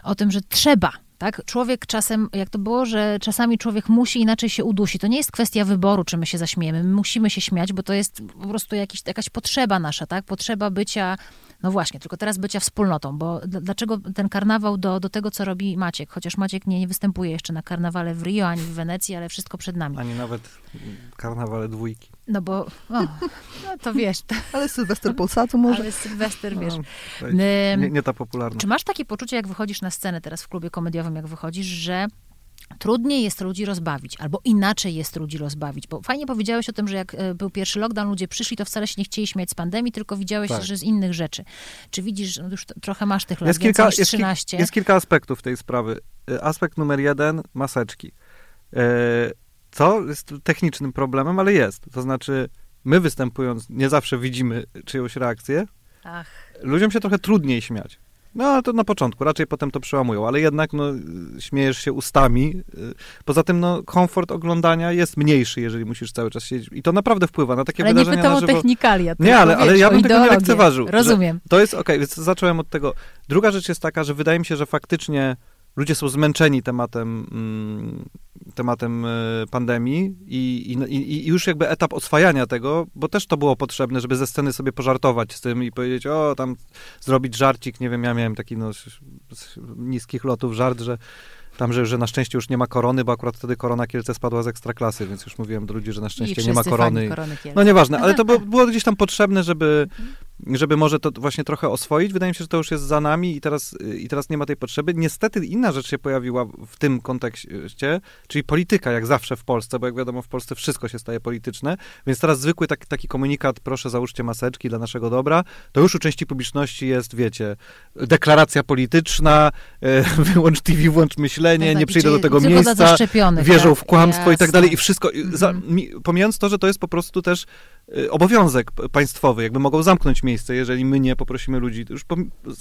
o tym, że trzeba tak? Człowiek czasem, jak to było, że czasami człowiek musi inaczej się udusi. To nie jest kwestia wyboru, czy my się zaśmiejemy. My musimy się śmiać, bo to jest po prostu jakiś, jakaś potrzeba nasza, tak? Potrzeba bycia no właśnie, tylko teraz bycia wspólnotą, bo dlaczego ten karnawał do, do tego, co robi Maciek? Chociaż Maciek nie, nie występuje jeszcze na karnawale w Rio, ani w Wenecji, ale wszystko przed nami. Ani nawet karnawale dwójki. No bo, o, no to wiesz. To... Ale Sylwester Polsatu może. Ale Sylwester, wiesz. No, nie, nie ta popularna. Czy masz takie poczucie, jak wychodzisz na scenę teraz w klubie komediowym, jak wychodzisz, że trudniej jest ludzi rozbawić, albo inaczej jest ludzi rozbawić, bo fajnie powiedziałeś o tym, że jak e, był pierwszy lockdown, ludzie przyszli, to wcale się nie chcieli śmiać z pandemii, tylko widziałeś, tak. że z innych rzeczy. Czy widzisz, no już trochę masz tych lat, jest kilka, niż 13. Jest, jest kilka aspektów tej sprawy. E, aspekt numer jeden, maseczki. Co jest technicznym problemem, ale jest. To znaczy, my występując, nie zawsze widzimy czyjąś reakcję. Ach. Ludziom się trochę trudniej śmiać. No, to na początku, raczej potem to przełamują, ale jednak, no, śmiejesz się ustami. Poza tym, no, komfort oglądania jest mniejszy, jeżeli musisz cały czas siedzieć. I to naprawdę wpływa na takie ale wydarzenia nie pytam o technikalia. Nie, ale, ale ja bym tego nie lekceważył. Rozumiem. To jest, okej, okay, więc zacząłem od tego. Druga rzecz jest taka, że wydaje mi się, że faktycznie ludzie są zmęczeni tematem, mm, tematem e, pandemii i, i, i, już jakby etap oswajania tego, bo też to było potrzebne, żeby ze sceny sobie pożartować z tym i powiedzieć, o, tam zrobić żarcik, nie wiem, ja miałem taki no, z niskich lotów żart, że tam, że, że na szczęście już nie ma korony, bo akurat wtedy korona Kielce spadła z ekstraklasy, więc już mówiłem do ludzi, że na szczęście nie ma korony. No nieważne, ale to było, było gdzieś tam potrzebne, żeby, żeby może to właśnie trochę oswoić. Wydaje mi się, że to już jest za nami i teraz, i teraz nie ma tej potrzeby. Niestety inna rzecz się pojawiła w tym kontekście, czyli polityka, jak zawsze w Polsce, bo jak wiadomo, w Polsce wszystko się staje polityczne, więc teraz zwykły taki, taki komunikat, proszę załóżcie maseczki dla naszego dobra, to już u części publiczności jest, wiecie, deklaracja polityczna, e, wyłącz TV, włącz myślenie, tak, nie przyjdę do tego miejsca, wierzą tak? w kłamstwo Jasne. i tak dalej i wszystko, mhm. za, mi, pomijając to, że to jest po prostu też Y, obowiązek państwowy, jakby mogą zamknąć miejsce, jeżeli my nie poprosimy ludzi, już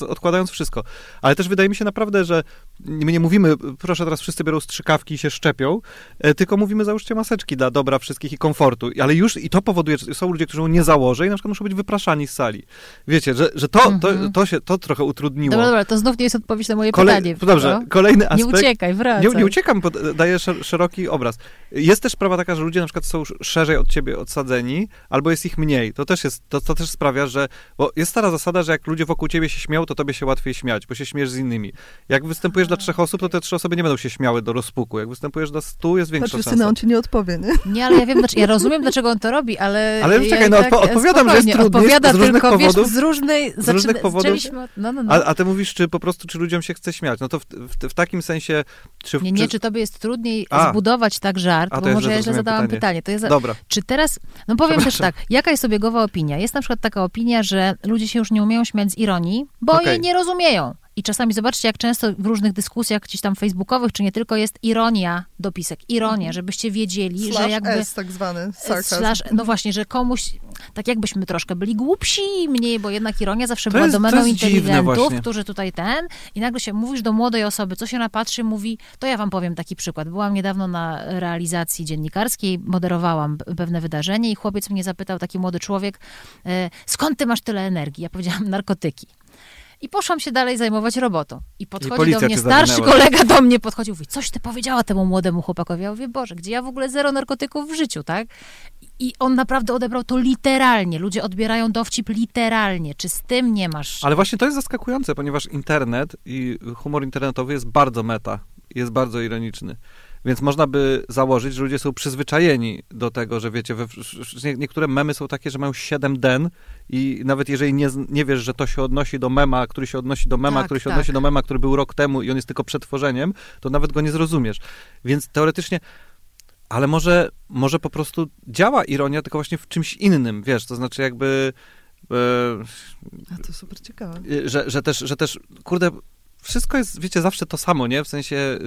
odkładając wszystko. Ale też wydaje mi się naprawdę, że my nie mówimy, proszę teraz wszyscy biorą strzykawki i się szczepią, e, tylko mówimy załóżcie maseczki dla dobra wszystkich i komfortu. Ale już i to powoduje, że są ludzie, którzy nie założą i na przykład muszą być wypraszani z sali. Wiecie, że, że to, to, mhm. to się, to trochę utrudniło. Dobra, dobra, to znów nie jest odpowiedź na moje Kolej, pytanie. Dobrze, no? kolejny aspekt. Nie uciekaj, wracaj. Nie, nie uciekam, daję szeroki obraz. Jest też sprawa taka, że ludzie na przykład są szerzej od ciebie odsadzeni, albo jest ich mniej. To też, jest, to, to też sprawia, że. Bo jest stara zasada, że jak ludzie wokół ciebie się śmiał, to tobie się łatwiej śmiać, bo się śmiesz z innymi. Jak występujesz dla trzech osób, to te trzy osoby nie będą się śmiały do rozpuku. Jak występujesz dla stu, jest większa znaczy, szansa. on ci nie odpowie, nie? Nie, ale ja wiem, ja rozumiem, dlaczego on to robi, ale. Ale czekaj, no tak, odpowiadam, że jest trudny. Odpowiada z różnych tylko, powodów. Wiesz, z różnej. Z różnych powodów. No, no, no. A, a, ty mówisz, czy po prostu, czy ludziom się chce śmiać. No to w, w, w takim sensie. Czy, nie, nie, czy, czy tobie jest trudniej a, zbudować tak żart, bo może ja źle zadałam pytanie. pytanie. To jest, Dobra. Czy teraz. No powiem też tak, jaka jest obiegowa opinia? Jest na przykład taka opinia, że ludzie się już nie umieją śmiać z ironii, bo okay. jej nie rozumieją. I czasami zobaczcie, jak często w różnych dyskusjach gdzieś tam facebookowych, czy nie tylko jest ironia, dopisek, ironia, mhm. żebyście wiedzieli, slash że jakby... S tak zwany, slash, No właśnie, że komuś, tak jakbyśmy troszkę byli głupsi mniej, bo jednak ironia zawsze to była jest, domeną inteligentów, którzy tutaj ten, i nagle się mówisz do młodej osoby, co się napatrzy, mówi, to ja wam powiem taki przykład. Byłam niedawno na realizacji dziennikarskiej, moderowałam pewne wydarzenie i chłopiec mnie zapytał, taki młody człowiek, e, skąd ty masz tyle energii? Ja powiedziałam, narkotyki. I poszłam się dalej zajmować robotą. I podchodzi I do mnie starszy kolega, do mnie podchodził, mówi, coś ty powiedziała temu młodemu chłopakowi. Ja mówię, Boże, gdzie ja w ogóle zero narkotyków w życiu, tak? I on naprawdę odebrał to literalnie. Ludzie odbierają dowcip literalnie. Czy z tym nie masz... Ale właśnie to jest zaskakujące, ponieważ internet i humor internetowy jest bardzo meta, jest bardzo ironiczny. Więc można by założyć, że ludzie są przyzwyczajeni do tego, że wiecie, we, niektóre memy są takie, że mają 7 den i nawet jeżeli nie, nie wiesz, że to się odnosi do mema, który się odnosi do mema, Tak, który się tak. odnosi do mema, który był rok temu i on jest tylko przetworzeniem, to nawet go nie zrozumiesz. Więc teoretycznie ale może, może po prostu działa ironia, tylko właśnie w czymś innym, wiesz, to znaczy jakby, e, A to super ciekawe. y, że, że, też, że też, kurde, wszystko jest, wiecie, zawsze to samo, nie? W sensie y,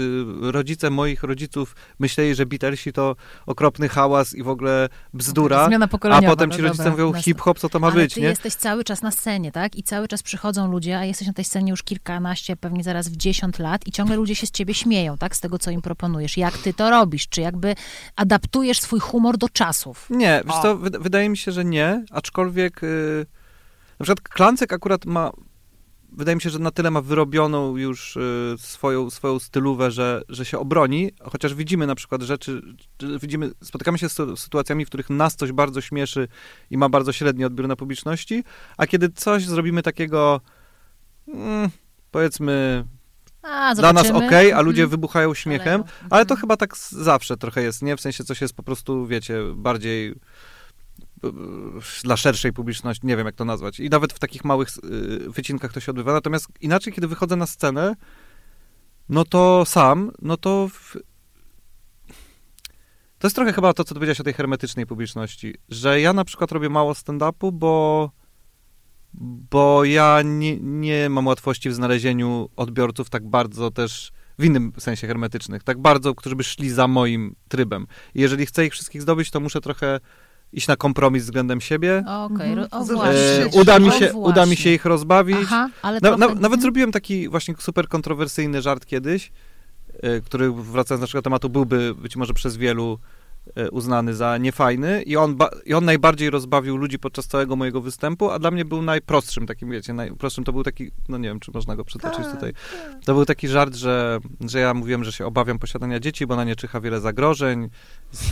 rodzice moich rodziców myśleli, że Beatlesi to okropny hałas i w ogóle bzdura, Zmiana a pokoleniowa. potem ci no rodzice dobra, mówią hip-hop, co to ma Ale być, ty nie? jesteś cały czas na scenie, tak? I cały czas przychodzą ludzie, a jesteś na tej scenie już kilkanaście, pewnie zaraz w dziesiąt lat i ciągle ludzie się z ciebie śmieją, tak? Z tego, co im proponujesz. Jak ty to robisz? Czy jakby adaptujesz swój humor do czasów? Nie, wiesz co, wyd- wydaje mi się, że nie, aczkolwiek y, na przykład Klancek akurat ma, wydaje mi się, że na tyle ma wyrobioną już y, swoją, swoją stylówę, że, że się obroni, chociaż widzimy na przykład rzeczy, widzimy, spotykamy się z sy- sytuacjami, w których nas coś bardzo śmieszy i ma bardzo średni odbiór na publiczności, a kiedy coś zrobimy takiego, mm, powiedzmy, A, dla nas okej, a ludzie Mhm. wybuchają śmiechem, Szaleją. ale to Mhm. chyba tak zawsze trochę jest, nie? W sensie coś jest po prostu, wiecie, bardziej dla szerszej publiczności, nie wiem jak to nazwać. I nawet w takich małych e, wycinkach to się odbywa. Natomiast inaczej, kiedy wychodzę na scenę, no to sam, no to w... to jest trochę chyba to, co ty powiedziałeś o tej hermetycznej publiczności, że ja na przykład robię mało stand-upu, bo bo ja nie, nie mam łatwości w znalezieniu odbiorców tak bardzo też w innym sensie hermetycznych, tak bardzo, którzy by szli za moim trybem. I jeżeli chcę ich wszystkich zdobyć, to muszę trochę iść na kompromis względem siebie. Okej, Mhm. o Zobacz, właśnie. E, uda, mi O się, uda mi się ich rozbawić. Aha, ale Na, trochę... na, nawet zrobiłem taki właśnie super kontrowersyjny żart kiedyś, e, który wracając do naszego tematu byłby być może przez wielu uznany za niefajny i on, i on najbardziej rozbawił ludzi podczas całego mojego występu, a dla mnie był najprostszym takim, wiecie, najprostszym to był taki, no nie wiem, czy można go przytoczyć Tak, tutaj. To był taki żart, że, że ja mówiłem, że się obawiam posiadania dzieci, bo na nie czyha wiele zagrożeń,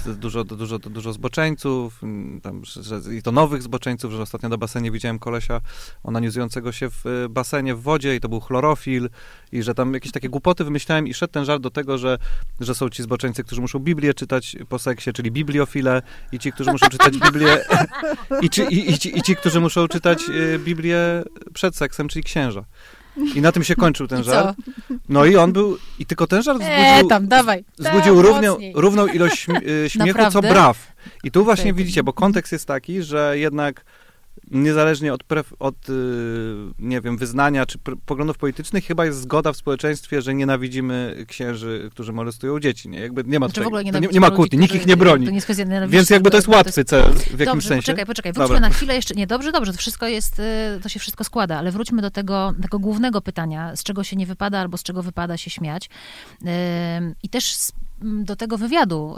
dużo, dużo, dużo zboczeńców, mm, tam, że, że, i to nowych zboczeńców, że ostatnio na basenie widziałem kolesia onanizującego się w y, basenie w wodzie i to był chlorofil i że tam jakieś takie głupoty wymyślałem i szedł ten żart do tego, że, że są ci zboczeńcy, którzy muszą Biblię czytać po seksie, czyli bibliofile i ci, którzy muszą czytać Biblię i ci, i, i, ci, i ci którzy muszą czytać y, Biblię przed seksem, czyli księża. I na tym się kończył ten co? żart. No i on był, i tylko ten żart Eee, wzbudził, tam, dawaj. wzbudził Tam, równią, równą ilość y, śmiechu, co Naprawdę? braw. I tu właśnie widzicie, bo kontekst jest taki, że jednak niezależnie od, pref- od y, nie wiem, wyznania czy poglądów politycznych, chyba jest zgoda w społeczeństwie, że nienawidzimy księży, którzy molestują dzieci. Nie, jakby nie ma, Znaczy tutaj, w ogóle to nie, nienawidzimy nie ma kłótni, nikt ich nie broni. Nie Więc jakby to jest łatwy cel w jakimś Dobrze, sensie. poczekaj, poczekaj, wróćmy Dobra. na chwilę jeszcze. Nie, dobrze, dobrze, to wszystko jest, y, to się wszystko składa, ale wróćmy do tego, tego głównego pytania, z czego się nie wypada albo z czego wypada się śmiać. Ym, I też z, m, do tego wywiadu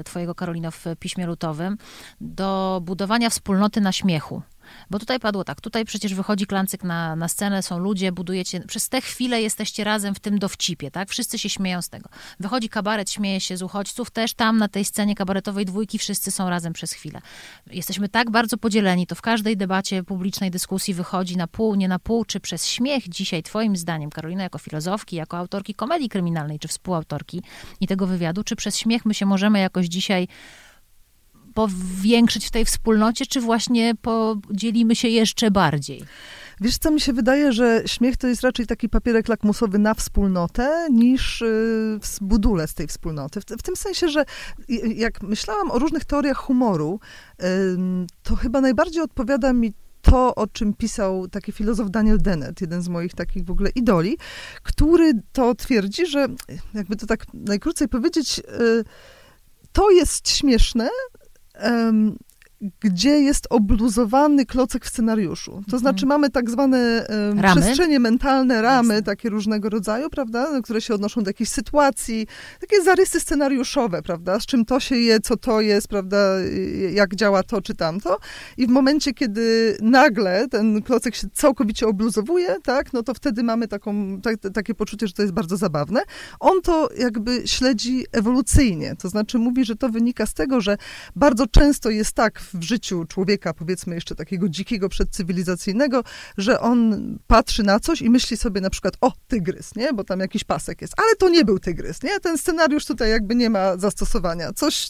y, twojego, Karolino, w Piśmie Lutowym, do budowania wspólnoty na śmiechu. Bo tutaj padło tak, tutaj przecież wychodzi klancyk na, na scenę, są ludzie, budujecie, przez te chwile jesteście razem w tym dowcipie, tak? Wszyscy się śmieją z tego. Wychodzi kabaret, śmieje się z uchodźców, też tam na tej scenie kabaretowej dwójki wszyscy są razem przez chwilę. Jesteśmy tak bardzo podzieleni, to w każdej debacie publicznej dyskusji wychodzi na pół, nie na pół, czy przez śmiech dzisiaj, twoim zdaniem, Karolina, jako filozofki, jako autorki komedii kryminalnej, czy współautorki i tego wywiadu, czy przez śmiech my się możemy jakoś dzisiaj powiększyć w tej wspólnocie, czy właśnie podzielimy się jeszcze bardziej? Wiesz co, mi się wydaje, że śmiech to jest raczej taki papierek lakmusowy na wspólnotę, niż y, w budulec tej wspólnoty. W, w tym sensie, że jak myślałam o różnych teoriach humoru, to chyba najbardziej odpowiada mi to, o czym pisał taki filozof Daniel Dennett, jeden z moich takich w ogóle idoli, który to twierdzi, że jakby to tak najkrócej powiedzieć, y, to jest śmieszne, um, gdzie jest obluzowany klocek w scenariuszu. To Mhm. znaczy mamy tak zwane Ramy? przestrzenie mentalne, ramy Jasne. takie różnego rodzaju, prawda, które się odnoszą do jakiejś sytuacji, takie zarysy scenariuszowe, prawda, z czym to się je, co to jest, prawda, y, jak działa to czy tamto. I w momencie, kiedy nagle ten klocek się całkowicie obluzowuje, tak, no to wtedy mamy taką, tak, takie poczucie, że to jest bardzo zabawne. On to jakby śledzi ewolucyjnie, to znaczy mówi, że to wynika z tego, że bardzo często jest tak w życiu człowieka, powiedzmy jeszcze takiego dzikiego, przedcywilizacyjnego, że on patrzy na coś i myśli sobie na przykład, o, tygrys, nie? Bo tam jakiś pasek jest. Ale to nie był tygrys, nie? Ten scenariusz tutaj jakby nie ma zastosowania. Coś,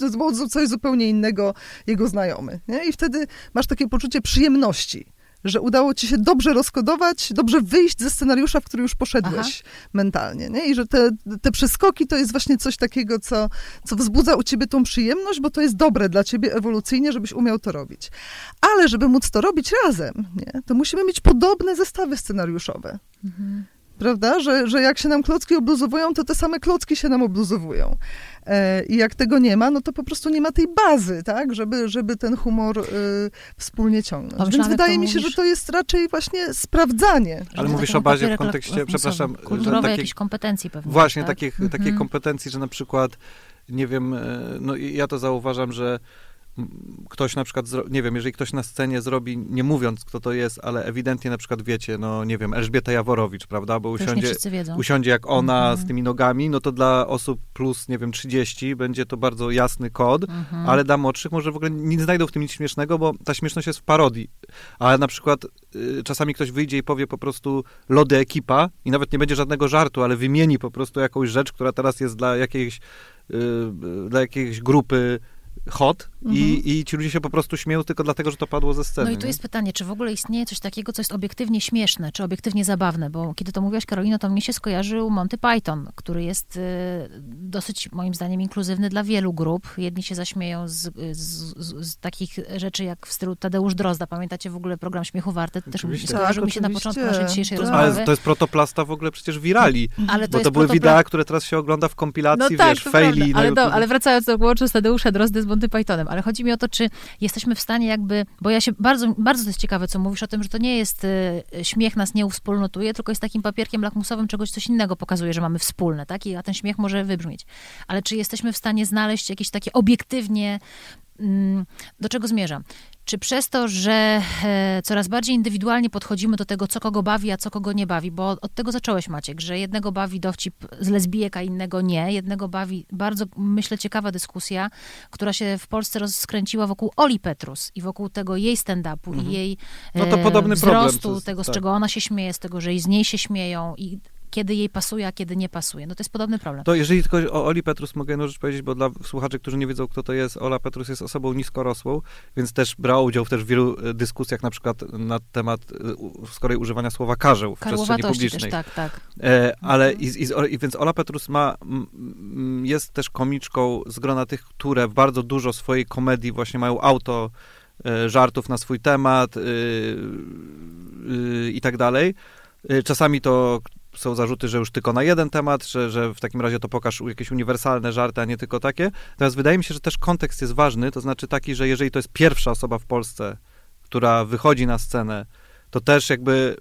coś zupełnie innego jego znajomy, nie? I wtedy masz takie poczucie przyjemności że udało ci się dobrze rozkodować, dobrze wyjść ze scenariusza, w który już poszedłeś mentalnie, nie? I że te, te przeskoki to jest właśnie coś takiego, co, co wzbudza u ciebie tą przyjemność, bo to jest dobre dla ciebie ewolucyjnie, żebyś umiał to robić. Ale żeby móc to robić razem, nie? To musimy mieć podobne zestawy scenariuszowe. Prawda? Że, że jak się nam klocki obluzowują, to te same klocki się nam obluzowują. E, I jak tego nie ma, no to po prostu nie ma tej bazy, tak? Żeby, żeby ten humor y, wspólnie ciągnąć. Więc Pomyślałam, jak wydaje mi się, że mówisz. to jest raczej właśnie sprawdzanie. Ale mówisz o bazie w kontekście, przepraszam, Kulturowe takie- jakieś kompetencji pewnie. Właśnie tak? takich, Mhm. takich kompetencji, że na przykład, nie wiem, e, no i ja to zauważam, że ktoś na przykład, nie wiem, jeżeli ktoś na scenie zrobi, nie mówiąc kto to jest, ale ewidentnie na przykład wiecie, no nie wiem, Elżbieta Jaworowicz, prawda, bo usiądzie, usiądzie jak ona Mhm. z tymi nogami, no to dla osób plus, nie wiem, 30 będzie to bardzo jasny kod, Mhm. ale dla młodszych może w ogóle nie znajdą w tym nic śmiesznego, bo ta śmieszność jest w parodii. Ale na przykład y, czasami ktoś wyjdzie i powie po prostu lody ekipa i nawet nie będzie żadnego żartu, ale wymieni po prostu jakąś rzecz, która teraz jest dla jakiejś, y, y, dla jakiejś grupy hot Mhm. i, i ci ludzie się po prostu śmieją tylko dlatego, że to padło ze sceny. No i tu nie? jest pytanie, czy w ogóle istnieje coś takiego, co jest obiektywnie śmieszne, czy obiektywnie zabawne, bo kiedy to mówiłaś, Karolino, to mnie się skojarzył Monty Python, który jest y, dosyć, moim zdaniem, inkluzywny dla wielu grup. Jedni się zaśmieją z, z, z, z takich rzeczy jak w stylu Tadeusz Drozda. Pamiętacie w ogóle program Śmiechu Warte? Też Oczywiście. skojarzył Tak, mi się na oczywiście. początku naszej dzisiejszej Tak. rozmowy. Ale to jest protoplasta w ogóle przecież wirali, Ale to bo to były protopla- wideo, które teraz się ogląda w kompilacji, wiesz, to faili ale, do, ale wracając do z Tadeusza Drozdy z Monty Pythonem, ale chodzi mi o to, czy jesteśmy w stanie jakby, bo ja się bardzo, bardzo to jest ciekawe, co mówisz o tym, że to nie jest y, śmiech nas nie uwspólnotuje, tylko jest takim papierkiem lakmusowym, czegoś coś innego pokazuje, że mamy wspólne, tak? I, a ten śmiech może wybrzmieć. Ale czy jesteśmy w stanie znaleźć jakieś takie obiektywnie, do czego zmierzam? Czy przez to, że e, coraz bardziej indywidualnie podchodzimy do tego, co kogo bawi, a co kogo nie bawi, bo od tego zacząłeś, Maciek, że jednego bawi dowcip z lesbijek, a innego nie. Jednego bawi bardzo, myślę, ciekawa dyskusja, która się w Polsce rozkręciła wokół Oli Petrus i wokół tego jej stand-upu i jej No to e, podobny problem, wzrostu, to jest- tego, z tak. czego ona się śmieje, z tego, że i z niej się śmieją i kiedy jej pasuje, a kiedy nie pasuje. No to jest podobny problem. To jeżeli tylko o Oli Petrus mogę jedną rzecz powiedzieć, bo dla słuchaczy, którzy nie wiedzą, kto to jest, Ola Petrus jest osobą niskorosłą, więc też brała udział też w wielu e, dyskusjach, na przykład na temat e, z kolei używania słowa karzeł w przestrzeni publicznej. też, tak, tak. E, ale i, z- i, z- i więc Ola Petrus ma, m, jest też komiczką z grona tych, które bardzo dużo swojej komedii właśnie mają auto e, żartów na swój temat y, y, i tak dalej. Czasami to są zarzuty, że już tylko na jeden temat, że, że w takim razie to pokaż jakieś uniwersalne żarty, a nie tylko takie. Natomiast wydaje mi się, że też kontekst jest ważny, to znaczy taki, że jeżeli to jest pierwsza osoba w Polsce, która wychodzi na scenę, to też jakby,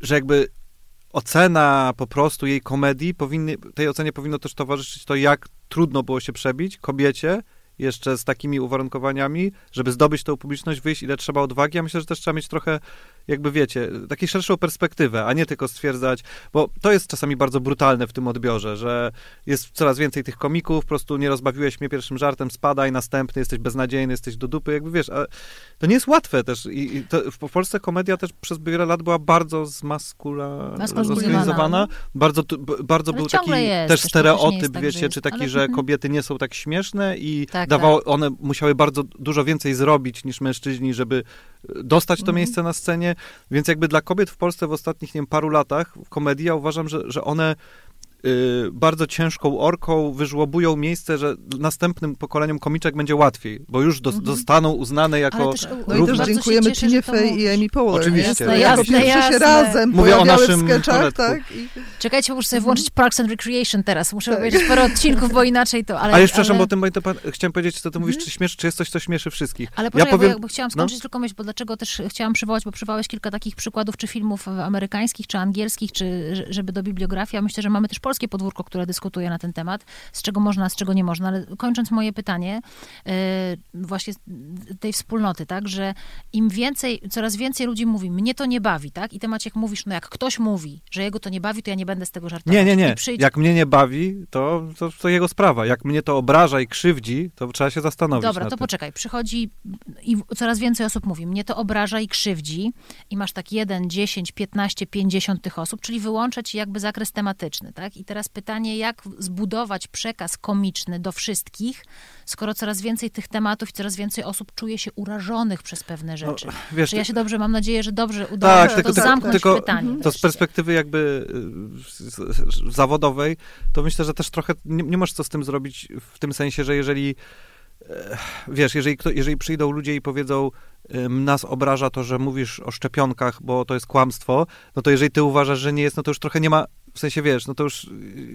że jakby ocena po prostu jej komedii, powinny, tej ocenie powinno też towarzyszyć to, jak trudno było się przebić kobiecie, jeszcze z takimi uwarunkowaniami, żeby zdobyć tą publiczność, wyjść, ile trzeba odwagi. Ja myślę, że też trzeba mieć trochę, jakby wiecie, taką szerszą perspektywę, a nie tylko stwierdzać, bo to jest czasami bardzo brutalne w tym odbiorze, że jest coraz więcej tych komików, po prostu nie rozbawiłeś mnie pierwszym żartem, spadaj, następny, jesteś beznadziejny, jesteś do dupy, jakby wiesz, to nie jest łatwe też i, i to, w Polsce komedia też przez wiele lat była bardzo zmaskulinizowana, bardzo, bardzo Ale był taki jest, też stereotyp, tak, wiecie, jest, czy taki, ale- że mhm. kobiety nie są tak śmieszne i Tak, dawało, one musiały bardzo dużo więcej zrobić niż mężczyźni, żeby dostać to Mhm. miejsce na scenie, więc jakby dla kobiet w Polsce w ostatnich, nie wiem, paru latach w komedii ja uważam, że, że one bardzo ciężką orką wyżłobują miejsce, że następnym pokoleniom komiczek będzie łatwiej, bo już do, Mhm. zostaną uznane jako też, No i też dziękujemy Tinie Fey i. Amy Poehler. Oczywiście. Jasne, jako pierwsze jasne. się razem Mówię o pojawiały naszym w sketchach, Toretku. tak? I, Czekajcie, muszę sobie Mhm. włączyć Parks and Recreation teraz. Muszę Tak. obejrzeć parę odcinków, bo inaczej to... Ale, Ale już przepraszam, ale... bo tym, bo to pan- chciałem powiedzieć, co ty mówisz, czy, śmiesz, czy jest coś, co śmieszy wszystkich. Ale ja poczekaj, powiem, bo jakby chciałam skończyć tylko myśl, bo dlaczego też chciałam przywołać, bo przywołałeś kilka takich przykładów, czy filmów amerykańskich, czy angielskich, czy że- żeby do bibliografii. Ja myślę, że mamy też polskie podwórko, które dyskutuje na ten temat, z czego można, z czego nie można. Ale kończąc moje pytanie, e, właśnie tej wspólnoty, tak, że im więcej, coraz więcej ludzi mówi, mnie to nie bawi, tak? I ty Maciek mówisz, no jak ktoś mówi, że jego to nie bawi, to ja nie będę z tego żartować. Nie, nie, nie. Przyjdzie... Jak mnie nie bawi, to, to, to jego sprawa. Jak mnie to obraża i krzywdzi, to trzeba się zastanowić Dobra, to tym. poczekaj. Przychodzi i coraz więcej osób mówi, mnie to obraża i krzywdzi i masz tak 1, 10, 15, 50 tych osób, czyli wyłącza ci jakby zakres tematyczny, tak? I teraz pytanie, jak zbudować przekaz komiczny do wszystkich, skoro coraz więcej tych tematów i coraz więcej osób czuje się urażonych przez pewne rzeczy. Wiesz, Czy ja się dobrze, mam nadzieję, że dobrze udało Tak, się tylko- to tak, zamknąć tylko- pytanie. to z perspektywy jakby y, zawodowej, to myślę, że też trochę nie, nie masz co z tym zrobić w tym sensie, że jeżeli e, wiesz, jeżeli, kto, jeżeli przyjdą ludzie i powiedzą nas obraża to, że mówisz o szczepionkach, bo to jest kłamstwo, no to jeżeli ty uważasz, że nie jest, no to już trochę nie ma, w sensie wiesz, no to już y,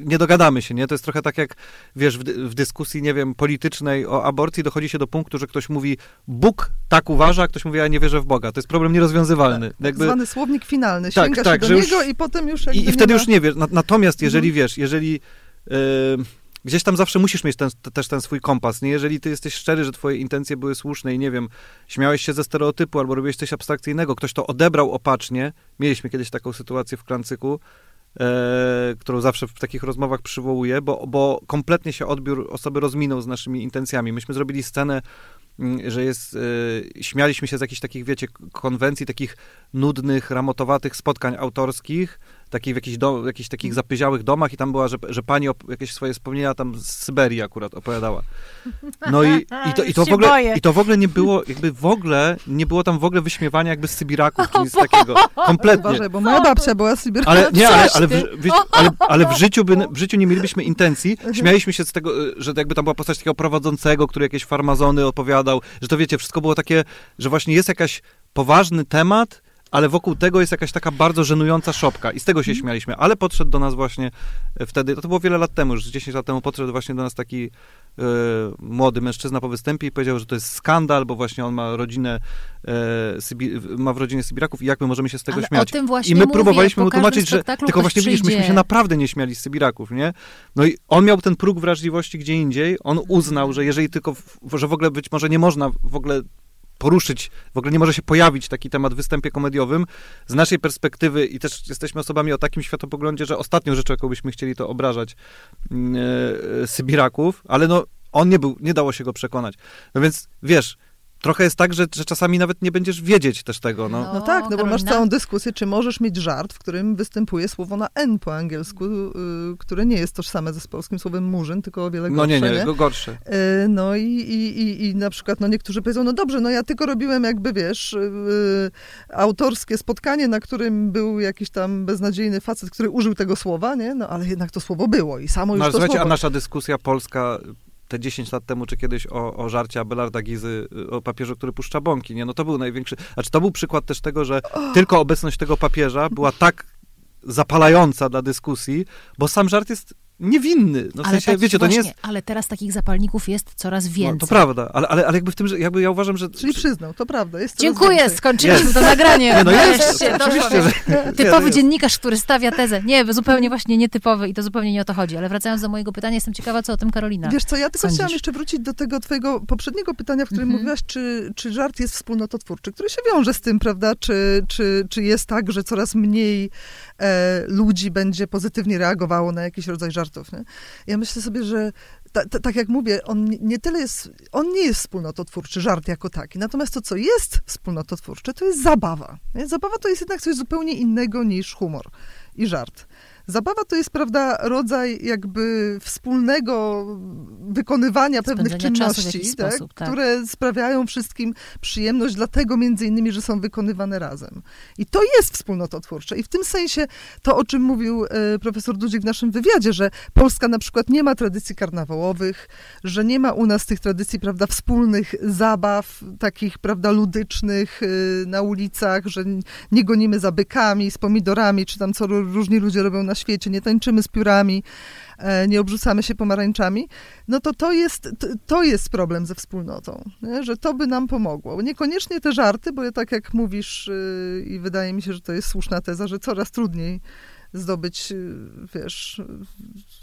nie dogadamy się, nie? To jest trochę tak jak, wiesz, w, w dyskusji, nie wiem, politycznej o aborcji dochodzi się do punktu, że ktoś mówi Bóg tak uważa, a ktoś mówi, ja nie wierzę w Boga. To jest problem nierozwiązywalny. tak Jakby- zwany słownik finalny. Tak, Sięga tak, do już- niego i potem już I, I wtedy nie już ma... nie wiesz. Na, natomiast jeżeli Mhm. wiesz, jeżeli yy, gdzieś tam zawsze musisz mieć ten, te- też ten swój kompas, nie? Jeżeli ty jesteś szczery, że twoje intencje były słuszne i nie wiem, śmiałeś się ze stereotypu albo robiłeś coś abstrakcyjnego, ktoś to odebrał opacznie. Mieliśmy kiedyś taką sytuację w Klancyku, e, którą zawsze w takich rozmowach przywołuję, bo, bo kompletnie się odbiór osoby rozminął z naszymi intencjami. Myśmy zrobili scenę, mm, że jest, e, śmialiśmy się z jakichś takich, wiecie, konwencji, takich nudnych, ramotowatych spotkań autorskich, takich w jakichś, do, jakichś takich zapyziałych domach i tam była, że, że pani op- jakieś swoje wspomnienia tam z Syberii akurat opowiadała. No i, i, to, i, to w ogóle, boję. i to w ogóle nie było, jakby w ogóle, nie było tam w ogóle wyśmiewania jakby z Sybiraków, czy nic takiego. Kompletnie. Uważaj, bo moja babcia była z Sybirką. Ale nie, ale, ale, w, w, ale, ale w, życiu by, w życiu nie mielibyśmy intencji. Śmialiśmy się z tego, y, że jakby tam była postać takiego prowadzącego, który jakieś farmazony opowiadał, że to wiecie, wszystko było takie, że właśnie jest jakaś poważny temat, ale wokół tego jest jakaś taka bardzo żenująca szopka i z tego się śmialiśmy. Ale podszedł do nas właśnie e, wtedy, to, było wiele lat temu, już 10 lat temu podszedł właśnie do nas taki e, młody mężczyzna po występie i powiedział, że to jest skandal, bo właśnie on ma rodzinę, e, Sybi- ma w rodzinie Sybiraków i jak my możemy się z tego Ale śmiać. I my mówię, próbowaliśmy mu tłumaczyć, że tylko właśnie widzisz, myśmy przyjdzie. się naprawdę nie śmiali z Sybiraków, nie? No i on miał ten próg wrażliwości gdzie indziej, on uznał, że jeżeli tylko, w, że w ogóle być może nie można w ogóle poruszyć, w ogóle nie może się pojawić taki temat w występie komediowym. Z naszej perspektywy i też jesteśmy osobami o takim światopoglądzie, że ostatnią rzeczą, jaką byśmy chcieli, to obrażać e, Sybiraków, ale no on nie był, nie dało się go przekonać. No więc wiesz, trochę jest tak, że, że czasami nawet nie będziesz wiedzieć też tego, no. No tak, no bo masz całą dyskusję, czy możesz mieć żart, w którym występuje słowo na N po angielsku, y, które nie jest tożsame ze z polskim słowem murzyn, tylko o wiele No gorsze. nie, nie, go- gorsze. Y, No i, i, i, i na przykład no niektórzy powiedzą, no dobrze, no ja tylko robiłem jakby, wiesz, y, autorskie spotkanie, na którym był jakiś tam beznadziejny facet, który użył tego słowa, nie? No ale jednak to słowo było i samo już No, ale to słuchajcie, a słowo. nasza dyskusja polska te 10 lat temu, czy kiedyś o, o żarcie Abelarda Gizy, y, o papieżu, który puszcza bąki, nie? No to był największy... Znaczy to był przykład też tego, że tylko obecność tego papieża była tak zapalająca dla dyskusji, bo sam żart jest niewinny. No w ale sensie, takich wiecie, to właśnie, nie jest... Ale teraz takich zapalników jest coraz No, więcej. to prawda, ale, ale, ale jakby w tym, że jakby ja uważam, że... Czyli przyznał, to prawda. Jest Dziękuję, więcej. skończyliśmy to nagranie. Nie, no jest, doszło. oczywiście, że... Typowy nie, no dziennikarz, który stawia tezę. Nie, zupełnie właśnie nietypowy i to zupełnie nie o to chodzi. Ale wracając do mojego pytania, jestem ciekawa, co o tym Karolina. Wiesz co, ja tylko sądzisz? chciałam jeszcze wrócić do tego twojego poprzedniego pytania, w którym Mhm. mówiłaś, czy, czy żart jest wspólnototwórczy, który się wiąże z tym, prawda? Czy, czy, czy jest tak, że coraz mniej e, ludzi będzie pozytywnie reagowało na jakiś rodzaj żartów, nie? Ja myślę sobie, że ta, ta, tak jak mówię, on nie- tyle jest, on nie jest wspólnototwórczy, żart jako taki. Natomiast to, co jest wspólnototwórcze, to jest zabawa. Nie? Zabawa to jest jednak coś zupełnie innego niż humor i żart. Zabawa to jest, prawda, rodzaj jakby wspólnego wykonywania pewnych Spędzenia czynności, tak, sposób, tak. które sprawiają wszystkim przyjemność, dlatego między innymi, że są wykonywane razem. I to jest wspólnota twórcza. I w tym sensie to, o czym mówił e, profesor Dudzik w naszym wywiadzie, że Polska na przykład nie ma tradycji karnawałowych, że nie ma u nas tych tradycji, prawda, wspólnych zabaw, takich, prawda, ludycznych y, na ulicach, że nie gonimy za bykami, z pomidorami, czy tam co ró- różni ludzie robią na świecie, nie tańczymy z piórami, e, nie obrzucamy się pomarańczami, no to to jest, to, jest problem ze wspólnotą, nie? że to by nam pomogło. Niekoniecznie te żarty, bo tak jak mówisz y, i wydaje mi się, że to jest słuszna teza, że coraz trudniej zdobyć, y, wiesz,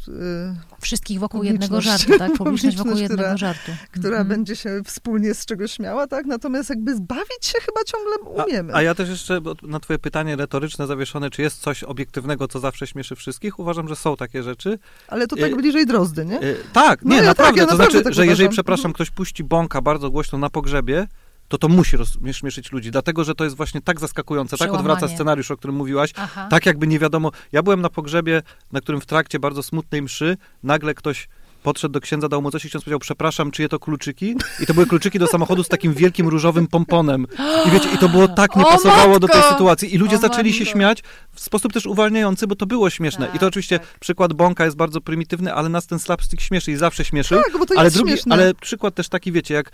y, Wszystkich wokół jednego żartu, tak? Publiczność wokół jednego która- żartu. która Mhm. będzie się wspólnie z czegoś śmiała, tak? Natomiast jakby zbawić się chyba ciągle umiemy. A, a ja też jeszcze na twoje pytanie retoryczne zawieszone, czy jest coś obiektywnego, co zawsze śmieszy wszystkich, uważam, że są takie rzeczy. Ale to tak y- bliżej drozdy, nie? Y, tak, No nie, ja tak, naprawdę. ja to naprawdę znaczy, tak że jeżeli, uważam. przepraszam, ktoś puści bąka bardzo głośno na pogrzebie, to to musi roz, śmieszyć ludzi, dlatego, że to jest właśnie tak zaskakujące, tak odwraca scenariusz, o którym mówiłaś, Aha. tak jakby nie wiadomo. Ja byłem na pogrzebie, na którym w trakcie bardzo smutnej mszy nagle ktoś podszedł do księdza, dał mu coś i ksiądz powiedział, przepraszam, czyje to kluczyki? I to były kluczyki do samochodu z takim wielkim różowym pomponem. I wiecie, i to było tak, nie pasowało do tej sytuacji. I ludzie O, zaczęli się matko. śmiać w sposób też uwalniający, bo to było śmieszne. I Tak, to oczywiście tak. przykład bąka jest bardzo prymitywny, ale nas ten slapstick śmieszy i zawsze śmieszył. Tak, bo to ale jest drugi, śmieszne. ale przykład też taki, wiecie, jak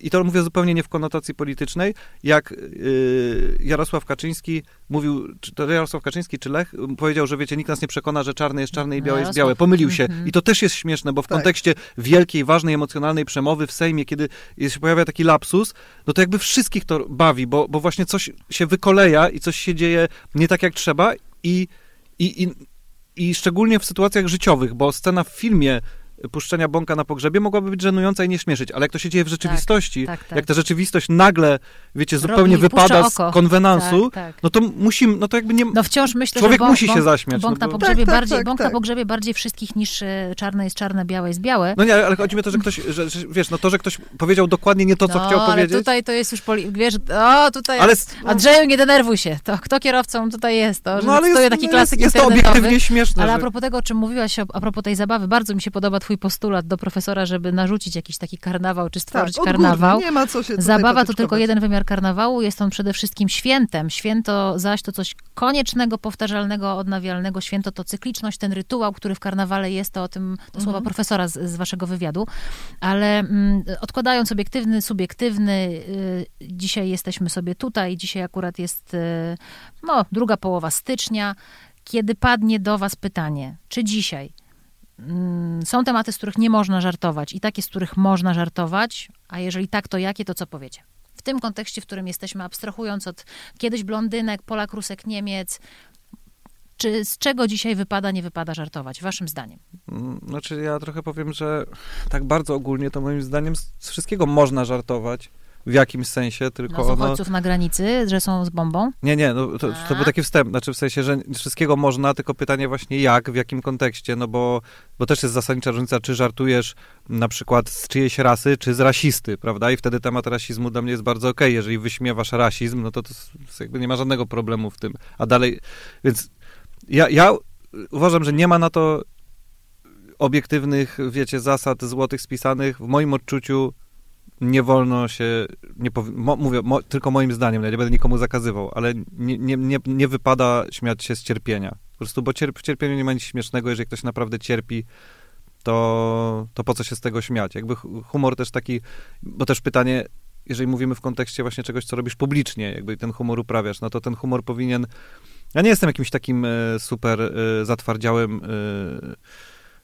i to mówię zupełnie nie w konotacji politycznej, jak yy, Jarosław Kaczyński mówił, czy to Jarosław Kaczyński czy Lech, powiedział, że wiecie, nikt nas nie przekona, że czarne jest czarne i białe jest Jarosław. białe. Pomylił się. Mhm. I to też jest śmieszne, bo w Tak. kontekście wielkiej, ważnej, emocjonalnej przemowy w Sejmie, kiedy się pojawia taki lapsus, no to jakby wszystkich to bawi, bo, bo właśnie coś się wykoleja i coś się dzieje nie tak jak trzeba i, i, i, i szczególnie w sytuacjach życiowych, bo scena w filmie puszczenia bąka na pogrzebie mogłaby być żenująca i nie śmieszyć, ale jak to się dzieje w rzeczywistości, tak, tak. jak ta rzeczywistość nagle, wiecie, Robi- zupełnie wypada puszcza z konwenansu, Tak, tak. no to musimy, no to jakby nie... No wciąż myślę, Człowiek że bąk, musi się bąk, zaśmiać, Bąk no na bo- pogrzebie Tak, tak, bardziej, tak, bąk na tak. pogrzebie bardziej wszystkich niż e, czarne jest czarne, białe jest białe. No nie, ale chodzi mi o to, że ktoś, że, że wiesz, no to, że ktoś powiedział dokładnie nie to, co no, chciał ale powiedzieć, tutaj to jest już, poli- wiesz, o tutaj, ale... Andrzeju nie denerwuj się, to kto kierowcą tutaj jest, to, że no, ale jest, taki no, klasyk jest, jest to obiektywnie śmieszne, Ale a propos tego, o czym mówiłaś, a a propos tej zabawy, bardzo mi się podoba twój postulat do profesora, żeby narzucić jakiś taki karnawał, czy tak, stworzyć odgórnie, karnawał. Nie ma co się Zabawa to tylko jeden wymiar karnawału, jest on przede wszystkim świętem. Święto zaś to coś koniecznego, powtarzalnego, odnawialnego. Święto to cykliczność, ten rytuał, który w karnawale jest, to o tym to słowa profesora z, z waszego wywiadu. Ale mm, odkładając obiektywny, subiektywny, y, dzisiaj jesteśmy sobie tutaj, dzisiaj akurat jest y, no, druga połowa stycznia, kiedy padnie do was pytanie, czy dzisiaj są tematy, z których nie można żartować i takie, z których można żartować, a jeżeli tak, to jakie, to co powiecie? W tym kontekście, w którym jesteśmy, abstrahując od kiedyś blondynek, Polak, Rusek, Niemiec, czy z czego dzisiaj wypada, nie wypada żartować, waszym zdaniem? Mm, Znaczy ja trochę powiem, że tak bardzo ogólnie to moim zdaniem z wszystkiego można żartować w jakimś sensie, tylko No, z ono... uchodźców na granicy, że są z bombą? Nie, nie, no, to, to był A. taki wstęp, znaczy w sensie, że wszystkiego można, tylko pytanie właśnie jak, w jakim kontekście, no bo, bo też jest zasadnicza różnica, czy żartujesz na przykład z czyjejś rasy, czy z rasisty, prawda? I wtedy temat rasizmu dla mnie jest bardzo okej, jeżeli wyśmiewasz rasizm, no to, to jakby nie ma żadnego problemu w tym, a dalej, więc ja, ja uważam, że nie ma na to obiektywnych, wiecie, zasad złotych spisanych, w moim odczuciu nie wolno się, nie powi- mo, mówię, mo, tylko moim zdaniem, ja nie będę nikomu zakazywał, ale nie, nie, nie, nie wypada śmiać się z cierpienia. Po prostu, bo cierp, w cierpieniu nie ma nic śmiesznego, jeżeli ktoś naprawdę cierpi, to, to po co się z tego śmiać? Jakby hu- humor też taki, bo też pytanie, jeżeli mówimy w kontekście właśnie czegoś, co robisz publicznie, jakby ten humor uprawiasz, no to ten humor powinien, ja nie jestem jakimś takim e, super e, zatwardziałym e,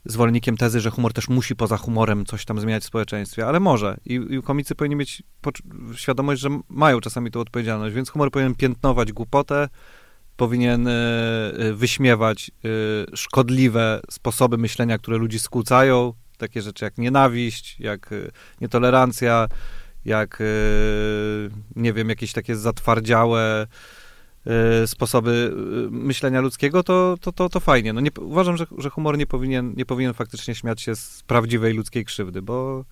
zwolennikiem tezy, że humor też musi poza humorem coś tam zmieniać w społeczeństwie, ale może. I, i komicy powinni mieć świadomość, że mają czasami tą odpowiedzialność, więc humor powinien piętnować głupotę, powinien e, wyśmiewać e, szkodliwe sposoby myślenia, które ludzi skłócają, takie rzeczy jak nienawiść, jak e, nietolerancja, jak nie wiem, jakieś takie zatwardziałe sposoby e, myślenia ludzkiego, to, to, to, to fajnie. No nie, uważam, że, że humor nie powinien, nie powinien faktycznie śmiać się z prawdziwej ludzkiej krzywdy, bo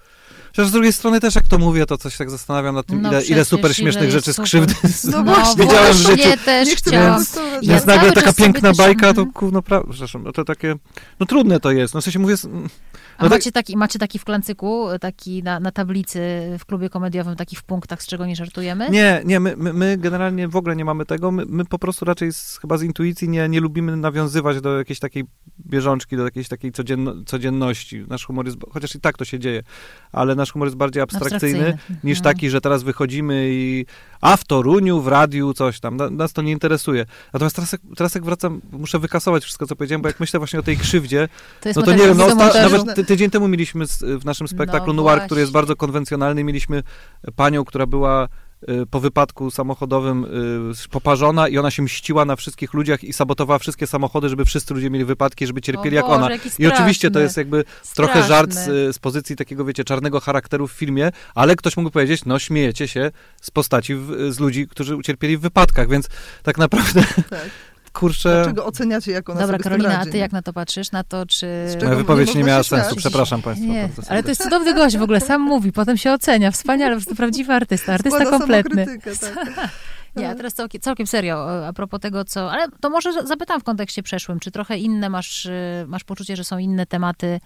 Chociaż z drugiej strony też jak to mówię, to coś tak zastanawiam nad tym, No ile, ile super ile śmiesznych jest rzeczy z krzywdy No No właśnie, widziałem w życiu. też Nie chciałam. protestować. Ja Jest nagle taka piękna też- bajka, to gówno pra... Przepraszam, no to takie... No trudne to jest. No w sensie mówię... A No tak- macie, taki, macie taki w klancyku, taki na, na tablicy w klubie komediowym, taki w punktach, z czego nie żartujemy? Nie, nie, my, my, my generalnie w ogóle nie mamy tego. My, my po prostu raczej z, chyba z intuicji nie, nie lubimy nawiązywać do jakiejś takiej bieżączki, do jakiejś takiej codzienno, codzienności. Nasz humor jest, chociaż i tak to się dzieje, ale nasz humor jest bardziej abstrakcyjny, Abstrakcyjny. niż Mhm. taki, że teraz wychodzimy i a w Toruniu, w radiu, coś tam. Na- Nas to nie interesuje. Natomiast teraz, jak- teraz jak wracam, muszę wykasować wszystko, co powiedziałem, bo jak myślę właśnie o tej krzywdzie, To no to nie wiem, no osta- nawet ty, tydzień temu mieliśmy z, w naszym spektaklu No Noir, który jest bardzo konwencjonalny, mieliśmy panią, która była po wypadku samochodowym y, poparzona i ona się mściła na wszystkich ludziach i sabotowała wszystkie samochody, żeby wszyscy ludzie mieli wypadki, żeby cierpieli O jak Boże, ona. I oczywiście to straszny. jest jakby trochę żart Straszny. z, z pozycji takiego, wiecie, czarnego charakteru w filmie, ale ktoś mógł powiedzieć, no śmiejecie się z postaci, w, z ludzi, którzy ucierpieli w wypadkach, więc tak naprawdę, Tak. Kurczę... Dlaczego oceniacie, jak ona Dobra, sobie Karolina, a radzi? ty jak na to patrzysz? Na to, czy... Moja nie wypowiedź nie miała sensu, przepraszam państwa. Nie, bardzo ale to jest cudowny gość w ogóle, sam mówi, potem się ocenia, wspaniale, po prostu prawdziwy artysta, artysta Składa kompletny. samokrytykę, tak. Nie, a teraz całkiem, całkiem serio, a propos tego, co... Ale to może zapytam w kontekście przeszłym, czy trochę inne masz, y, masz poczucie, że są inne tematy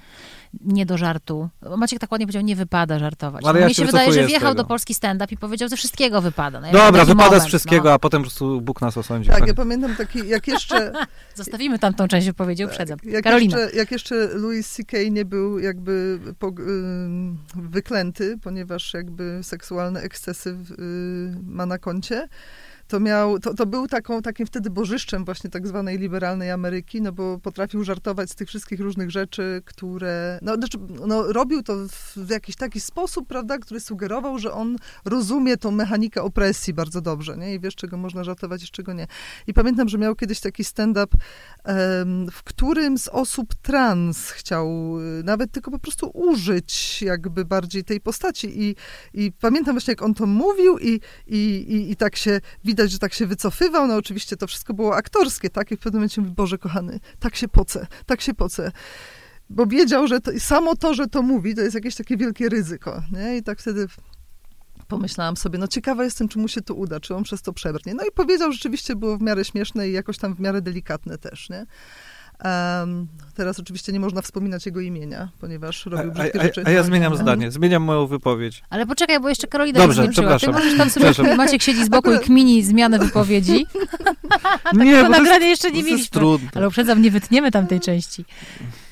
nie do żartu? Maciek tak ładnie powiedział, nie wypada żartować. Ale No, ja Mnie się wydaje, że wjechał do Polski stand-up i powiedział, że wszystkiego wypada. No, ja Dobra, wypada moment, z wszystkiego, no. a potem po prostu Bóg nas osądzi. Tak, ja pamiętam taki, jak jeszcze... Zostawimy tamtą część wypowiedzi, uprzedzam. Jak Karolina. jeszcze, jak jeszcze Louis C.K. nie był jakby po, ym, wyklęty, ponieważ jakby seksualne ekscesy y, ma na koncie, to miał, to, to był taką, takim wtedy bożyszczem właśnie tak zwanej liberalnej Ameryki, no bo potrafił żartować z tych wszystkich różnych rzeczy, które, no, znaczy, no robił to w, jakiś taki sposób, prawda, który sugerował, że on rozumie tą mechanikę opresji bardzo dobrze, nie, i wiesz, czego można żartować, i czego nie. I pamiętam, że miał kiedyś taki stand-up, w którym z osób trans chciał y, nawet tylko po prostu użyć jakby bardziej tej postaci. I, i pamiętam właśnie, jak on to mówił i, i, i, i tak się, widać, że tak się wycofywał. No oczywiście to wszystko było aktorskie, tak? I w pewnym momencie mówi, Boże kochany, tak się poce, tak się poce. Bo wiedział, że to, samo to, że to mówi, to jest jakieś takie wielkie ryzyko, nie? I tak wtedy pomyślałam sobie, no ciekawa jestem, czy mu się to uda, czy on przez to przebrnie. No i powiedział, rzeczywiście było w miarę śmieszne i jakoś tam w miarę delikatne też, nie? Em, teraz oczywiście nie można wspominać jego imienia, ponieważ A, robił a, brzydkie a, rzeczy. a ja zmieniam Mhm. zdanie, zmieniam moją wypowiedź. Ale poczekaj, bo jeszcze Karolina Dobrze, nie skończyła. Ty przepraszam. możesz tam sobie, Przepraszam. Maciek siedzi z boku i Akurat- kmini zmianę wypowiedzi. nie, jest, nagranie jeszcze nie to jest mieliśmy. trudne. Ale uprzedzam, nie wytniemy tamtej części.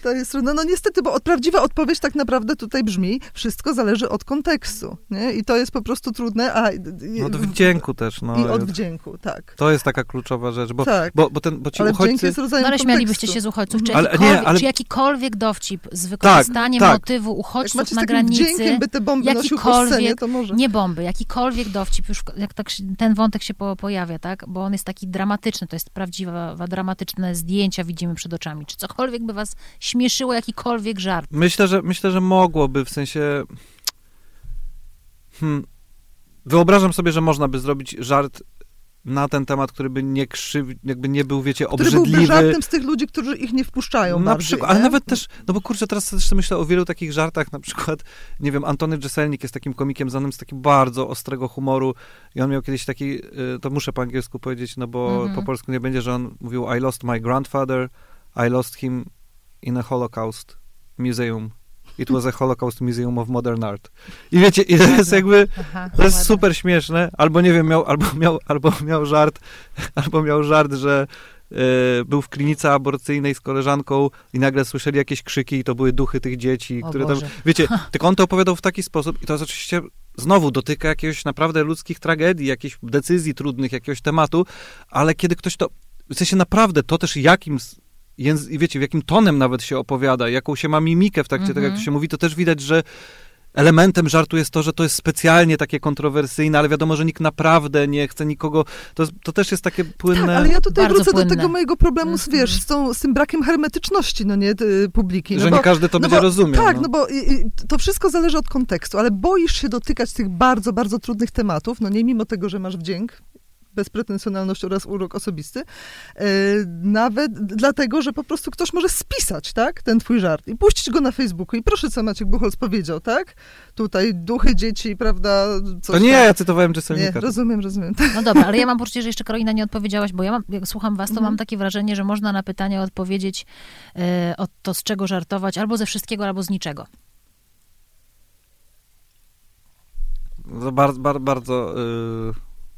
To jest trudne. No niestety, bo od, prawdziwa odpowiedź tak naprawdę tutaj brzmi, wszystko zależy od kontekstu, nie? I to jest po prostu trudne, a... i- No od wdzięku też, no. I od wdzięku, tak. To jest taka kluczowa rzecz, bo, tak. bo, bo, ten, bo ci Ale uchodźcy... jest rodzajem No ale śmialibyście się z uchodźców. Czy, Ale- jakikolwiek, nie, ale- czy jakikolwiek dowcip z wykorzystaniem tak. motywu Jak uchodźców na granicy, wdziękiem, by te bomby nosił po scenie, jakikolwiek, to może. nie bomby, jakikolwiek dowcip, już jak tak ten wątek się po, pojawia, tak? Bo on jest taki dramatyczny, to jest prawdziwe, dramatyczne zdjęcia widzimy przed oczami. Czy cokolwiek by was śmieszyło, jakikolwiek żart? Myślę, że myślę, że mogłoby, w sensie... Hmm. Wyobrażam sobie, że można by zrobić żart na ten temat, który by nie krzyw, jakby nie był, wiecie, Który byłby obrzydliwy. żartem z tych ludzi, którzy ich nie wpuszczają Na bardziej, przykład, ale nawet też, no bo kurczę, teraz też myślę o wielu takich żartach, na przykład, nie wiem, Antony Jeselnik jest takim komikiem znanym z takiego bardzo ostrego humoru i on miał kiedyś taki, y, to muszę po angielsku powiedzieć, no bo Mhm. po polsku nie będzie, że on mówił I lost my grandfather, I lost him in a Holocaust museum. It was a Holocaust Museum of Modern Art. I wiecie, i to jest jakby, Aha, to jest ładne. super śmieszne, albo nie wiem, miał, albo miał, albo miał żart, albo miał żart, że e, był w klinice aborcyjnej z koleżanką i nagle słyszeli jakieś krzyki i to były duchy tych dzieci, O które tam, Boże. wiecie, tylko on to opowiadał w taki sposób i to jest oczywiście znowu dotyka jakiegoś naprawdę ludzkich tragedii, jakichś decyzji trudnych, jakiegoś tematu, ale kiedy ktoś to, w sensie naprawdę to też jakim i wiecie, w jakim tonem nawet się opowiada, jaką się ma mimikę w trakcie tego, jak Mhm. to się mówi, to też widać, że elementem żartu jest to, że to jest specjalnie takie kontrowersyjne, ale wiadomo, że nikt naprawdę nie chce nikogo, to, to też jest takie płynne. Tak, ale ja tutaj Bardzo wrócę płynne. do tego mojego problemu, z, Mhm. wiesz, z, tą, z tym brakiem hermetyczności, no nie, publiki. że no nie bo, każdy to no będzie bo- rozumiał. Tak, no. no bo i, i, to wszystko zależy od kontekstu, ale boisz się dotykać tych bardzo, bardzo trudnych tematów, no nie mimo tego, że masz wdzięk, bezpretensjonalność oraz urok osobisty. E, nawet dlatego, że po prostu ktoś może spisać, tak, ten twój żart i puścić go na Facebooku. I proszę, co Maciek Buchholz powiedział, tak? Tutaj duchy dzieci, prawda? to nie, tam. ja cytowałem Jesselnika. Nie, rozumiem, rozumiem. No dobra, ale ja mam poczucie, że jeszcze Karolina nie odpowiedziałaś, bo ja mam, jak słucham was, to Mhm. mam takie wrażenie, że można na pytanie odpowiedzieć e, o to, z czego żartować, albo ze wszystkiego, albo z niczego. To bardzo, bardzo, bardzo y,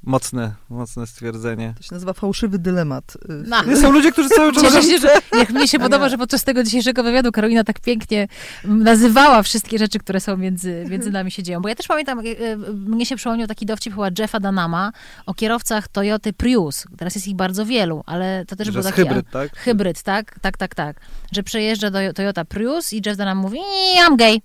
mocne, mocne stwierdzenie. To się nazywa fałszywy dylemat. y, No. Nie, są ludzie, którzy cały czas... Cieszę się, że jak mnie się podoba, że podczas tego dzisiejszego wywiadu Karolina tak pięknie nazywała wszystkie rzeczy, które są między, między nami się dzieją. Bo ja też pamiętam, e, e, mnie się przypomniał taki dowcip chyba Jeffa Danama o kierowcach Toyoty Prius. Teraz jest ich bardzo wielu, ale to też Że był taki... hybryd, tak? Hybryd, tak? Tak, tak, tak. Że przejeżdża do Toyota Prius i Jeff Dunham mówi, I'm gay.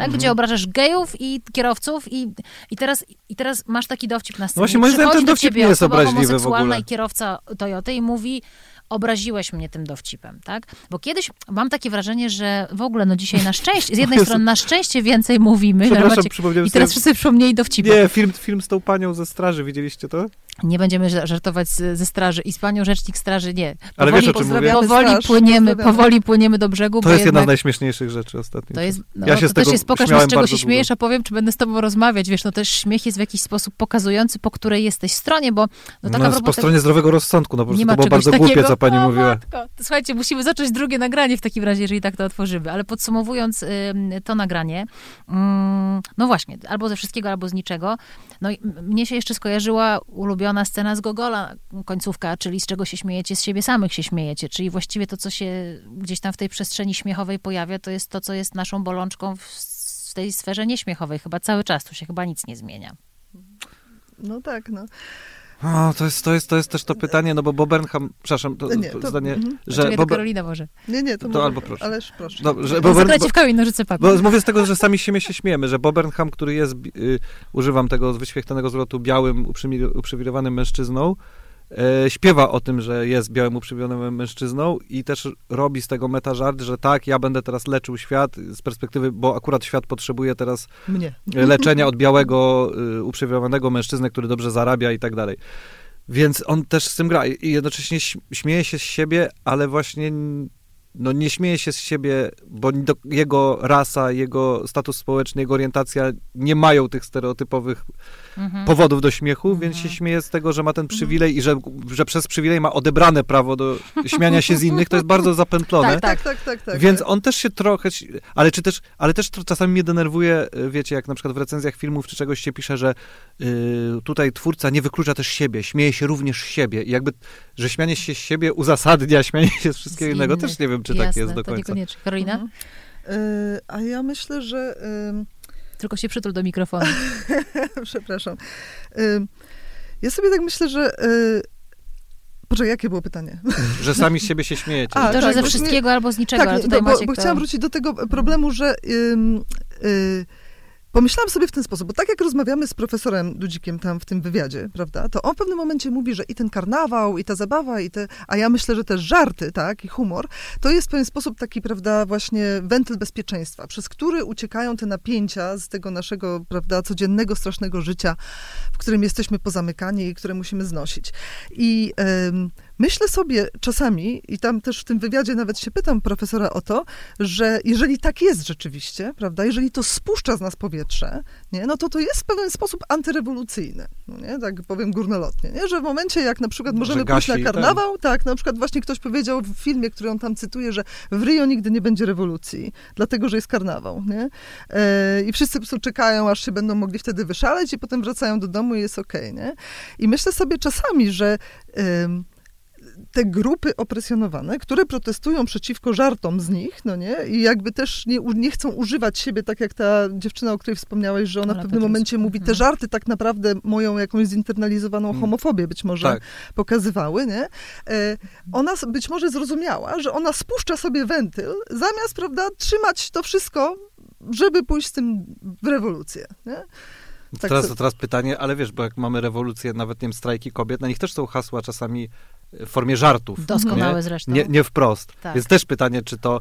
Tak, Mhm. gdzie obrażasz gejów i kierowców i, i, teraz, i teraz masz taki dowcip na scenie. właśnie moim zdaniem ten do dowcip nie jest obraźliwy w ogóle. i kierowca Toyoty i mówi, obraziłeś mnie tym dowcipem, tak? Bo kiedyś mam takie wrażenie, że w ogóle no dzisiaj na szczęście, z jednej Jezu. strony na szczęście więcej mówimy, Przepraszam, przypomniałem i teraz sobie... wszyscy przypomnieli dowcipy. Nie, film, film z tą panią ze straży, widzieliście to? Nie będziemy ża- żartować z, ze straży i z panią rzecznik straży, nie. Ale Powoli- wiesz, o czym mówię? Powoli straż, płyniemy, powoli płyniemy do brzegu, To bo jest jedna z najśmieszniejszych rzeczy ostatnio. to jest, no, Ja się to z tego też jest pokaż z czego się długo. śmiejesz, a powiem, czy będę z tobą rozmawiać, wiesz, no też śmiech jest w jakiś sposób pokazujący, po której jesteś stronie, bo no tak no, po stronie zdrowego rozsądku, no po prostu to było bardzo głupie, co pani o, mówiła. Matko. Słuchajcie, musimy zacząć drugie nagranie w takim razie, jeżeli tak to otworzymy. Ale podsumowując ym, to nagranie, ym, no właśnie, albo ze wszystkiego, albo z niczego. No i mnie się jeszcze skojarzyła ulubiona scena z Gogola, końcówka, czyli z czego się śmiejecie, z siebie samych się śmiejecie. Czyli właściwie to, co się gdzieś tam w tej przestrzeni śmiechowej pojawia, to jest to, co jest naszą bolączką w, w tej sferze nieśmiechowej. Chyba cały czas, tu się chyba nic nie zmienia. No tak, no. O, to, jest, to, jest, to jest też to pytanie, no bo Bob Burnham, przepraszam, to, Nie, to zdanie, mhm. że Czekaj, to Karolina może. Nie, nie, to, To może, albo proszę. Ależ proszę. no, że Bob, Zagrajcie Bo, w kamień, nożyce, papier. bo mówię z tego, że sami się, się śmiejemy, że Bob Burnham, który jest, y, używam tego wyświechtanego zwrotu, białym, uprzywilejowanym mężczyzną, e, śpiewa o tym, że jest białym uprzywilejowanym mężczyzną i też robi z tego metażart, że tak, ja będę teraz leczył świat z perspektywy, bo akurat świat potrzebuje teraz Mnie. leczenia od białego, y, uprzywilejowanego mężczyzny, który dobrze zarabia i tak dalej. Więc on też z tym gra i jednocześnie śmieje się z siebie, ale właśnie no nie śmieje się z siebie, bo do, jego rasa, jego status społeczny, jego orientacja nie mają tych stereotypowych Mhm. powodów do śmiechu, Mhm. więc się śmieje z tego, że ma ten przywilej i że, że przez przywilej ma odebrane prawo do śmiania się z innych. To jest bardzo zapętlone. Tak, Tak, tak, tak, tak. Więc tak. on też się trochę, ale czy też, ale też czasami mnie denerwuje, y, wiecie, jak na przykład w recenzjach filmów czy czegoś się pisze, że y, tutaj twórca nie wyklucza też siebie, śmieje się również z siebie i jakby, że śmianie się z siebie uzasadnia śmianie się z wszystkiego Z innego, innych. też nie wiem, czy Jasne, tak jest do to końca. niekoniecznie. Karolina? Mhm. Y, a ja myślę, że... Tylko się przytul do mikrofonu. Przepraszam. Ja sobie tak myślę, że... Y, Poczekaj, jakie było pytanie? Że sami z siebie się śmiejecie. A, to, że tak, ze bo- wszystkiego albo z niczego, ale nie, tutaj bo, bo, Maciek bo to... chciałam wrócić do tego problemu, że y, pomyślałam sobie w ten sposób, bo tak jak rozmawiamy z profesorem Dudzikiem tam w tym wywiadzie, prawda, to on w pewnym momencie mówi, że i ten karnawał, i ta zabawa, i te, a ja myślę, że też żarty, tak, i humor, to jest w pewien sposób taki, prawda, właśnie wentyl bezpieczeństwa, przez który uciekają te napięcia z tego naszego, prawda, codziennego, strasznego życia, w którym jesteśmy pozamykani i które musimy znosić. I ym, myślę sobie czasami, i tam też w tym wywiadzie nawet się pytam profesora o to, że jeżeli tak jest rzeczywiście, prawda, jeżeli to spuszcza z nas powietrze, nie, no to to jest w pewien sposób antyrewolucyjne, no nie, tak powiem górnolotnie, nie, że w momencie jak na przykład Że możemy pójść na ten- karnawał, tak, na przykład właśnie ktoś powiedział w filmie, który on tam cytuje, że w Rio nigdy nie będzie rewolucji, dlatego, że jest karnawał, nie, e, i wszyscy po prostu czekają, aż się będą mogli wtedy wyszaleć i potem wracają do domu i jest okej, nie, i myślę sobie czasami, że te grupy opresjonowane, które protestują przeciwko żartom z nich, no nie, i jakby też nie, nie chcą używać siebie, tak jak ta dziewczyna, o której wspomniałeś, że ona w pewnym momencie mówi, te Mhm. żarty tak naprawdę moją jakąś zinternalizowaną Mm. homofobię być może Tak. pokazywały, nie? E, ona być może zrozumiała, że ona spuszcza sobie wentyl, zamiast, prawda, trzymać to wszystko, żeby pójść z tym w rewolucję, nie? Tak teraz, teraz pytanie, ale wiesz, bo jak mamy rewolucję, nawet nie wiem, strajki kobiet, na nich też są hasła czasami w formie żartów. Doskonałe nie? zresztą. Nie, nie wprost. Tak. Więc też pytanie, czy to,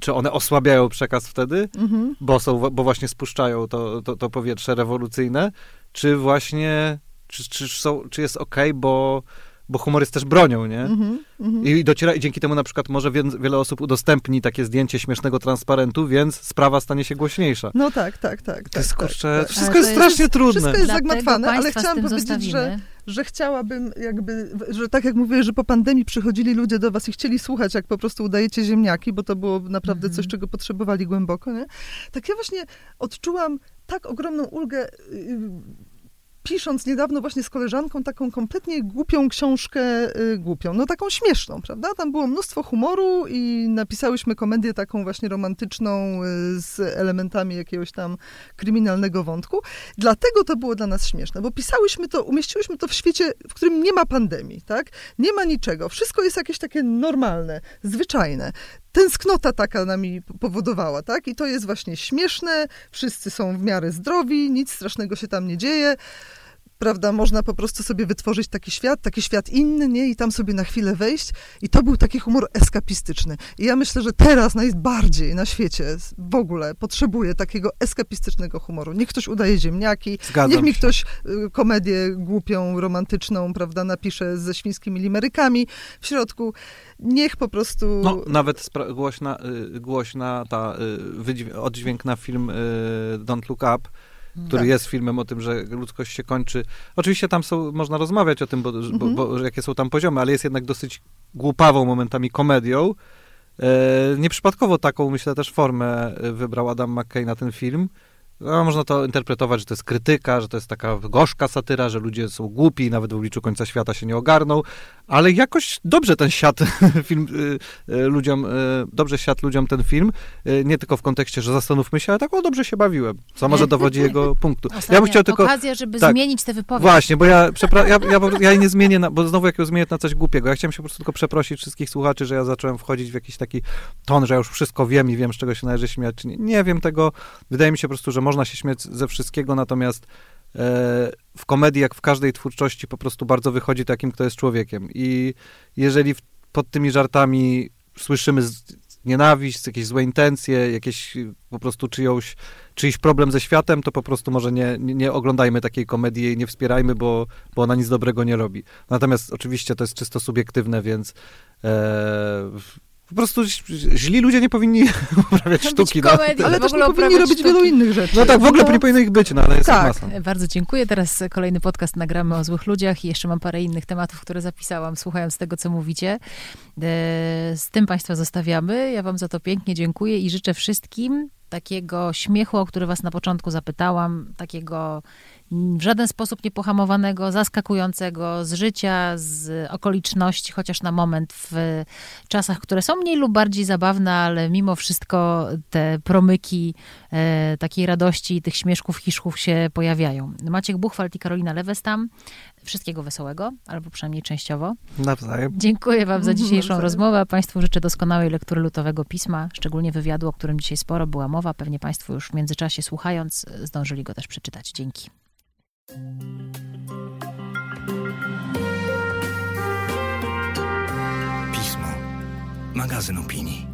czy one osłabiają przekaz wtedy, Mhm. bo, są, bo właśnie spuszczają to, to, to powietrze rewolucyjne, czy właśnie czy, czy, są, czy jest okej, okay, bo bo humor jest też bronią, nie? Mm -hmm, I dociera, i dzięki temu na przykład może wiele osób udostępni takie zdjęcie śmiesznego transparentu, więc sprawa stanie się głośniejsza. No tak, tak, tak. To jest, tak, kurczę, tak, wszystko jest strasznie trudne. Wszystko jest zagmatwane, ale chciałam powiedzieć, że, że chciałabym jakby, że tak jak mówię, że po pandemii przychodzili ludzie do was i chcieli słuchać, jak po prostu udajecie ziemniaki, bo to było naprawdę -hmm. coś, czego potrzebowali głęboko, nie? Tak ja właśnie odczułam tak ogromną ulgę yy, pisząc niedawno właśnie z koleżanką taką kompletnie głupią książkę, y, głupią, no taką śmieszną, prawda? Tam było mnóstwo humoru i napisałyśmy komedię taką właśnie romantyczną y, z elementami jakiegoś tam kryminalnego wątku. Dlatego to było dla nas śmieszne, bo pisałyśmy to, umieściłyśmy to w świecie, w którym nie ma pandemii, tak? Nie ma niczego. Wszystko jest jakieś takie normalne, zwyczajne tęsknota taka nami powodowała, tak? I to jest właśnie śmieszne, wszyscy są w miarę zdrowi, nic strasznego się tam nie dzieje prawda, można po prostu sobie wytworzyć taki świat, taki świat inny, nie, i tam sobie na chwilę wejść. I to był taki humor eskapistyczny. I ja myślę, że teraz najbardziej na świecie w ogóle potrzebuje takiego eskapistycznego humoru. Niech ktoś udaje ziemniaki, Zgadzam niech mi się. ktoś y, komedię głupią, romantyczną, prawda, napisze ze świńskimi limerykami w środku. Niech po prostu... No, nawet głośna, y, głośna ta y, oddźwięk na film y, Don't Look Up, który tak. jest filmem o tym, że ludzkość się kończy. Oczywiście tam są, można rozmawiać o tym, bo, mhm. bo, bo jakie są tam poziomy, ale jest jednak dosyć głupawą momentami komedią. E, nieprzypadkowo taką, myślę, też formę wybrał Adam McKay na ten film. No, można to interpretować, że to jest krytyka, że to jest taka gorzka satyra, że ludzie są głupi, nawet w obliczu końca świata się nie ogarną, ale jakoś dobrze ten świat film y, y, ludziom, y, dobrze siadł ludziom ten film, nie tylko w kontekście, że zastanówmy się, ale tak o, dobrze się bawiłem, co może dowodzi jego punktu. Ostatnia ja bym chciał tylko... okazja, żeby tak, zmienić te wypowiedzi. Właśnie, bo ja, przepra- ja, ja, ja nie zmienię, na, bo znowu jak ją zmienię na coś głupiego. Ja chciałem się po prostu tylko przeprosić wszystkich słuchaczy, że ja zacząłem wchodzić w jakiś taki ton, że ja już wszystko wiem i wiem, z czego się należy śmiać, czy nie. Nie wiem tego. Wydaje mi się po prostu, że można się śmiać ze wszystkiego, natomiast e, w komedii, jak w każdej twórczości, po prostu bardzo wychodzi takim, kto jest człowiekiem. I jeżeli w, pod tymi żartami słyszymy z, nienawiść, jakieś złe intencje, jakieś po prostu czyjąś, czyjś problem ze światem, to po prostu może nie, nie, oglądajmy takiej komedii i nie wspierajmy, bo, bo ona nic dobrego nie robi. Natomiast oczywiście to jest czysto subiektywne, więc e, po prostu źli ludzie nie powinni uprawiać sztuki. No. Ale też nie powinni robić sztuki. wielu innych rzeczy. No tak, w ogóle no. nie powinno ich być, no ale jest tak. masa. Bardzo dziękuję. Teraz kolejny podcast nagramy o złych ludziach i jeszcze mam parę innych tematów, które zapisałam, słuchając tego, co mówicie. E, z tym Państwa zostawiamy. Ja Wam za to pięknie dziękuję i życzę wszystkim takiego śmiechu, o który Was na początku zapytałam, takiego w żaden sposób niepohamowanego, zaskakującego z życia, z okoliczności, chociaż na moment w czasach, które są mniej lub bardziej zabawne, ale mimo wszystko te promyki e, takiej radości, tych śmieszków, hiszków się pojawiają. Maciek Buchwald i Karolina Lewestam. Wszystkiego wesołego, albo przynajmniej częściowo. Nawzajem. Dziękuję Wam za dzisiejszą Nawzajem. rozmowę. A Państwu życzę doskonałej lektury lutowego pisma, szczególnie wywiadu, o którym dzisiaj sporo była mowa. Pewnie Państwo już w międzyczasie słuchając zdążyli go też przeczytać. Dzięki. Pismo. Magazyn opinii.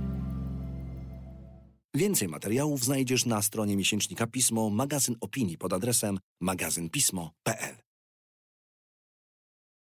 Więcej materiałów znajdziesz na stronie miesięcznika Pismo, magazyn opinii pod adresem magazynpismo.pl.